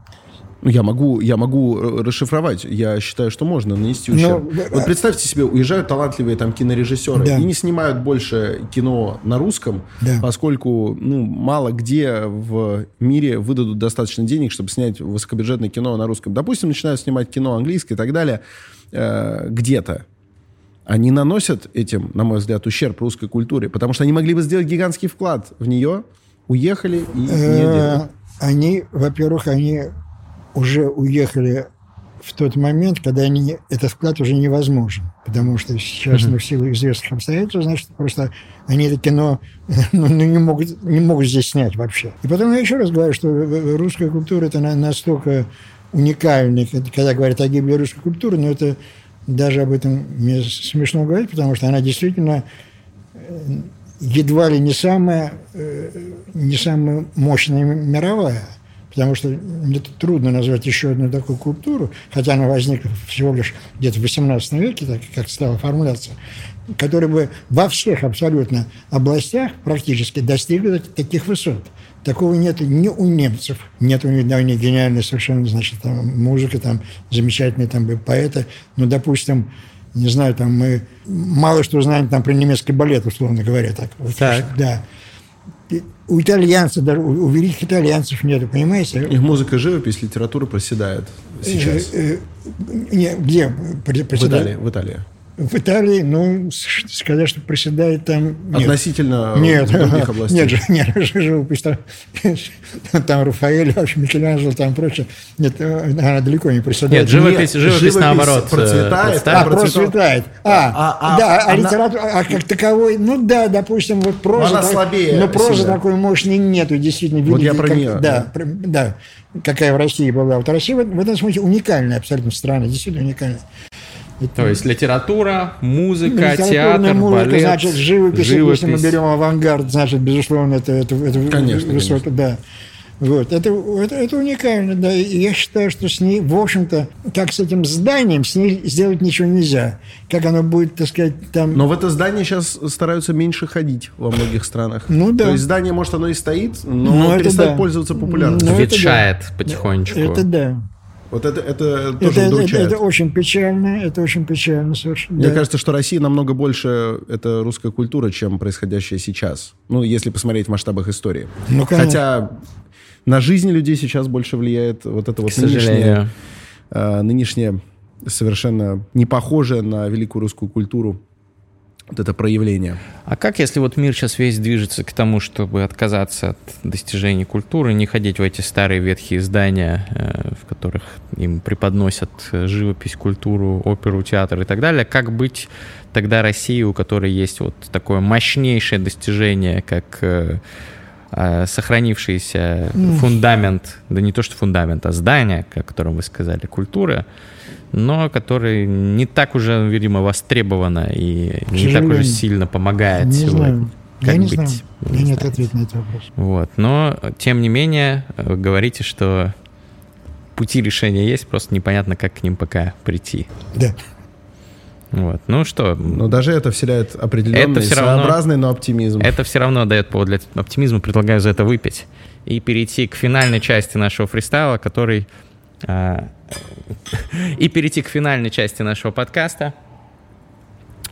я могу, я могу э, расшифровать. Я считаю, что можно нанести ущерб. Но, вот представьте себе, уезжают талантливые там кинорежиссеры да. и не снимают больше кино на русском, да. поскольку ну, мало где в мире выдадут достаточно денег, чтобы снять высокобюджетное кино на русском. Допустим, начинают снимать кино английское и так далее э, где-то. Они наносят этим, на мой взгляд, ущерб русской культуре, потому что они могли бы сделать гигантский вклад в нее, уехали и не э, делают. Они, во-первых, они уже уехали в тот момент, когда они, этот вклад уже невозможен. Потому что сейчас, mm-hmm. ну, в силу известных обстоятельств, значит, просто они это кино [LAUGHS] ну, ну, не, могут, не могут здесь снять вообще. И потом я еще раз говорю, что русская культура это настолько уникальная, когда говорят о гибели русской культуры, но это даже об этом мне смешно говорить, потому что она действительно э, едва ли не самая, э, не самая мощная мировая потому что мне трудно назвать еще одну такую культуру, хотя она возникла всего лишь где-то в XVIII веке, так как стала оформляться, которая бы во всех абсолютно областях практически достигла таких высот. Такого нет ни у немцев, нет у них, да, у них гениальная совершенно, значит, там, музыка, там, замечательные там поэты, ну, допустим, не знаю, там мы мало что знаем там про немецкий балет, условно говоря, так. так. Да у итальянцев, даже у, у великих итальянцев нету, понимаете? Их музыка, живопись, литература проседает сейчас. Э, э, не, где проседает? В Италии. В Италии. В Италии, ну, сказать, что проседает там... Нет. Относительно нет, других областей? Нет, нет, живопись там, там Рафаэль, вообще Микеланджело, там прочее. Нет, э, она далеко не проседает. Нет, живопись, нет, живопись, живопись наоборот. Э, процветает. А, процветает. А, а, а, да, а, а литература, а как таковой, ну да, допустим, вот проза... Она так, слабее. Но прозы такой мощной нету, действительно. Вот я про нее. Да, да, какая в России была. Вот Россия в этом смысле уникальная абсолютно страна, действительно уникальная. То есть литература, музыка, ну, театр, музыка, балет, значит, живопись, живопись. Если мы берем авангард, значит, безусловно, это, это, это конечно, высоко, конечно. да. Вот. Это, это, это уникально, да. И я считаю, что с ней, в общем-то, как с этим зданием, с ней сделать ничего нельзя. Как оно будет, так сказать, там... Но в это здание сейчас стараются меньше ходить во многих странах. Ну да. То есть здание, может, оно и стоит, но Ну, это перестает да. пользоваться популярностью. Ну, это Ветшает да. потихонечку. Это да. Вот это, это Это, тоже это, удручает. это очень печально, это очень печально совершенно. Мне да. кажется, что Россия намного больше это русская культура, чем происходящее сейчас. Ну, если посмотреть в масштабах истории. Ну, конечно. Хотя на жизнь людей сейчас больше влияет вот это вот К нынешнее, э, нынешнее совершенно не похожее на великую русскую культуру вот это проявление. А как, если вот мир сейчас весь движется к тому, чтобы отказаться от достижений культуры, не ходить в эти старые ветхие здания, э, в которых им преподносят э, живопись, культуру, оперу, театр и так далее, как быть тогда России, у которой есть вот такое мощнейшее достижение, как э, э, сохранившийся фундамент, да не то что фундамент, а здание, о котором вы сказали, культура, но который не так уже, видимо, востребовано и К не так уже сильно помогает Не сегодня. знаю. Как я не быть? знаю. Вы У меня нет ответа на этот вопрос. Вот. Но, тем не менее, вы говорите, что пути решения есть, просто непонятно, как к ним пока прийти. Да. Вот. Ну что, Но даже это вселяет определенный, Это равно- своеобразный, но оптимизм. это все равно дает повод для оптимизма. Предлагаю за это выпить и перейти к финальной части нашего фристайла, который... а, [LAUGHS] и перейти к финальной части нашего подкаста.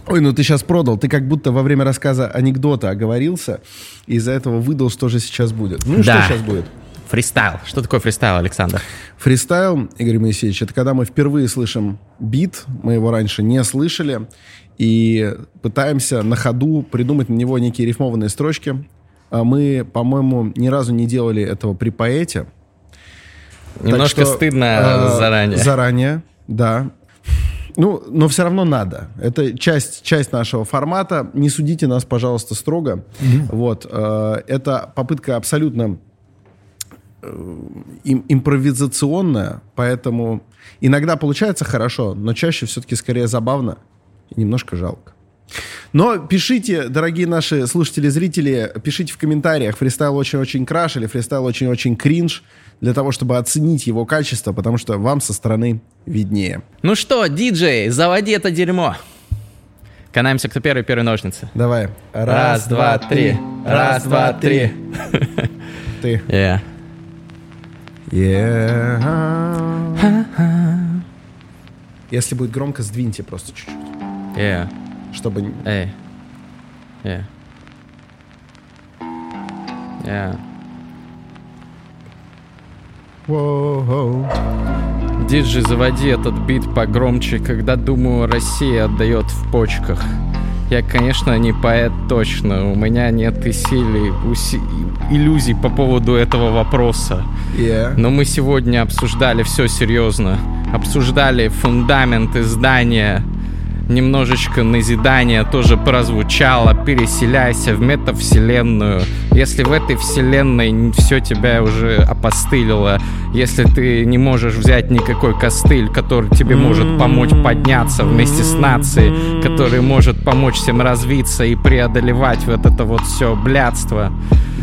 Ой, ну ты сейчас продал. Ты как будто во время рассказа анекдота оговорился, и из-за этого выдал, что же сейчас будет. Ну Да. что сейчас будет? Фристайл. Что такое фристайл, Александр? Фристайл, Игорь Моисеевич, это когда мы впервые слышим бит, мы его раньше не слышали, и пытаемся на ходу придумать на него некие рифмованные строчки. А Мы, по-моему, ни разу не делали этого при поэте. Немножко что, стыдно э, заранее. Заранее, да. Ну, но все равно надо. Это часть, часть нашего формата. Не судите нас, пожалуйста, строго. Вот. э, Это попытка абсолютно э, им- импровизационная, поэтому иногда получается хорошо, но чаще все-таки скорее забавно и немножко жалко. Но пишите, дорогие наши слушатели, зрители, пишите в комментариях, фристайл очень-очень краш или фристайл очень-очень кринж, для того, чтобы оценить его качество, потому что вам со стороны виднее. Ну что, диджей, заводи это дерьмо. Канаемся, кто первый, первый ножницы. Давай. Раз, два, три. Раз, два, три. [LAUGHS] Ты. Yeah. Yeah. Если будет громко, сдвиньте просто чуть-чуть, Yeah. чтобы... Эй. Yeah. Yeah. Воу-воу. Диджей, заводи этот бит погромче, когда, думаю, Россия отдает в почках. Я, конечно, не поэт точно, у меня нет и силы, уси- иллюзий по поводу этого вопроса. Yeah. Но мы сегодня обсуждали все серьезно. Обсуждали фундаменты здания. Немножечко назидания тоже прозвучало. Переселяйся в метавселенную. Если в этой вселенной все тебя уже опостылило, если ты не можешь взять никакой костыль, который тебе может помочь подняться вместе с нацией, который может помочь всем развиться и преодолевать вот это вот все блядство,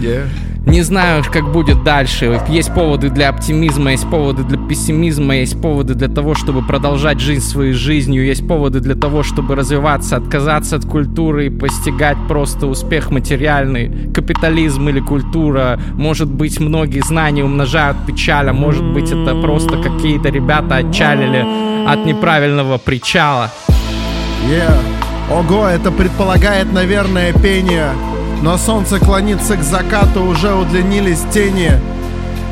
Yeah. Не знаю, как будет дальше. Есть поводы для оптимизма, есть поводы для пессимизма, есть поводы для того, чтобы продолжать жизнь своей жизнью, есть поводы для того, чтобы развиваться, отказаться от культуры и постигать просто успех материальный, капитализм или культура. Может быть, многие знания умножают печаль, а может быть, это просто какие-то ребята отчалили от неправильного причала. Yeah. Ого, это предполагает, наверное, пение. Но солнце клонится к закату, уже удлинились тени.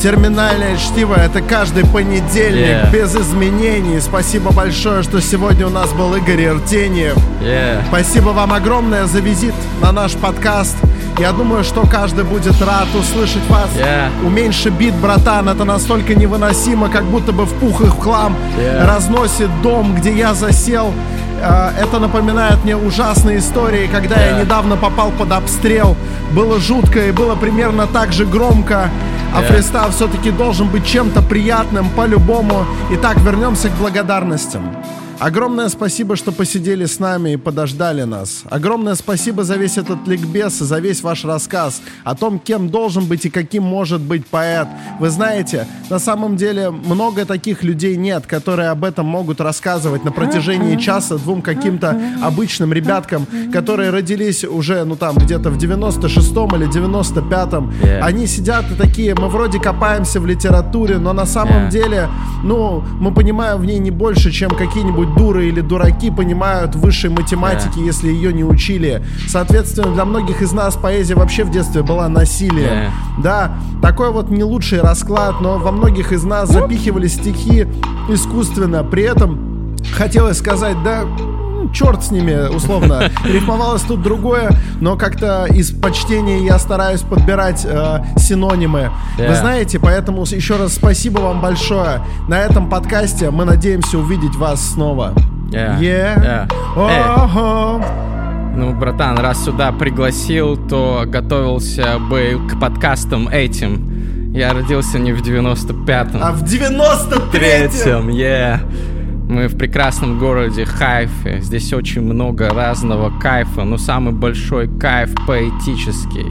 Терминальное чтиво — это каждый понедельник, Yeah. без изменений. Спасибо большое, что сегодня у нас был Игорь Иртеньев. Yeah. Спасибо вам огромное за визит на наш подкаст. Я думаю, что каждый будет рад услышать вас. Yeah. Уменьши бит, братан, это настолько невыносимо, как будто бы в пух и в хлам Yeah. разносит дом, где я засел. Э, Это напоминает мне ужасные истории, когда я Yeah. недавно попал под обстрел. Было жутко и было примерно так же громко. А Yeah. фристайл все-таки должен быть чем-то приятным по-любому. Итак, вернемся к благодарностям. Огромное спасибо, что посидели с нами и подождали нас. Огромное спасибо за весь этот ликбез и за весь ваш рассказ о том, кем должен быть и каким может быть поэт. Вы знаете, на самом деле много таких людей нет, которые об этом могут рассказывать на протяжении часа двум каким-то обычным ребяткам, которые родились уже, ну там, где-то в 96-м или 95-м. Yeah. Они сидят и такие, мы вроде копаемся в литературе, но на самом Yeah. деле, ну, мы понимаем в ней не больше, чем какие-нибудь дуры или дураки понимают высшей математике, если ее не учили. Соответственно, для многих из нас поэзия вообще в детстве была насилием. Да, такой вот не лучший расклад, но во многих из нас запихивали стихи искусственно. При этом хотелось сказать, да, черт с ними, условно. [LAUGHS] Рифмовалось тут другое, но как-то из почтения я стараюсь подбирать э, синонимы. Вы Да. знаете, поэтому еще раз спасибо вам большое. На этом подкасте мы надеемся увидеть вас снова. Yeah. Yeah. Yeah. Ого. Ну, братан, раз сюда пригласил, то готовился бы к подкастам этим. Я родился не в 95-м. А в 93-м третьем, yeah. Мы в прекрасном городе Хайфе. Здесь очень много разного кайфа, но самый большой кайф поэтический.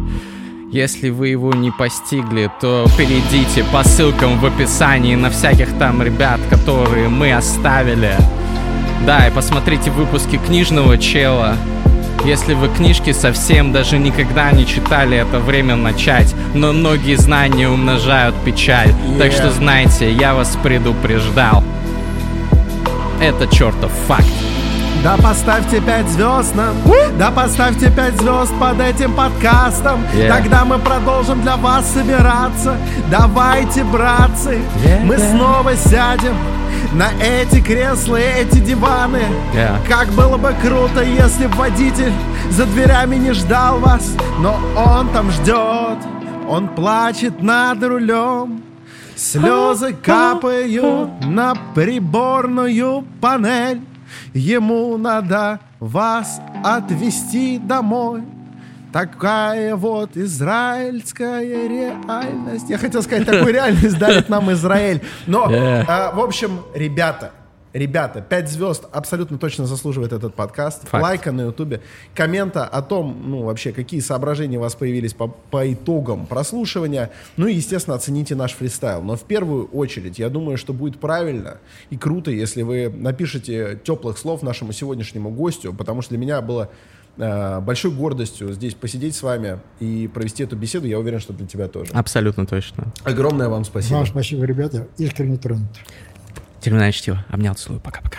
Если вы его не постигли, то перейдите по ссылкам в описании на всяких там ребят, которые мы оставили. Да, и посмотрите выпуски книжного чела. Если вы книжки совсем даже никогда не читали, это время начать. Но многие знания умножают печаль. Так Yeah. что знайте, я вас предупреждал. Это чертов факт. Да поставьте 5 звезд нам, да поставьте 5 звезд под этим подкастом. Yeah. Тогда мы продолжим для вас собираться. Давайте, братцы, Yeah, мы снова сядем на эти кресла, эти диваны. Yeah. Как было бы круто, если б водитель за дверями не ждал вас, но он там ждет, он плачет над рулем. Слезы капают на приборную панель. Ему надо вас отвезти домой. Такая вот израильская реальность. Я хотел сказать, такую [LAUGHS] реальность дарит нам Израиль. Но, Yeah. а, в общем, ребята, ребята, 5 звезд абсолютно точно заслуживает этот подкаст. Факт. Лайка на ютубе, коммента о том, ну, вообще, какие соображения у вас появились по, по итогам прослушивания. Ну и, естественно, оцените наш фристайл. Но в первую очередь, я думаю, что будет правильно и круто, если вы напишите теплых слов нашему сегодняшнему гостю, потому что для меня было э, большой гордостью здесь посидеть с вами и провести эту беседу. Я уверен, что для тебя тоже. Абсолютно точно. Огромное вам спасибо. Вам спасибо, ребята. Искренне тронут. Терминальное чтиво. Обнял, целую. Пока-пока.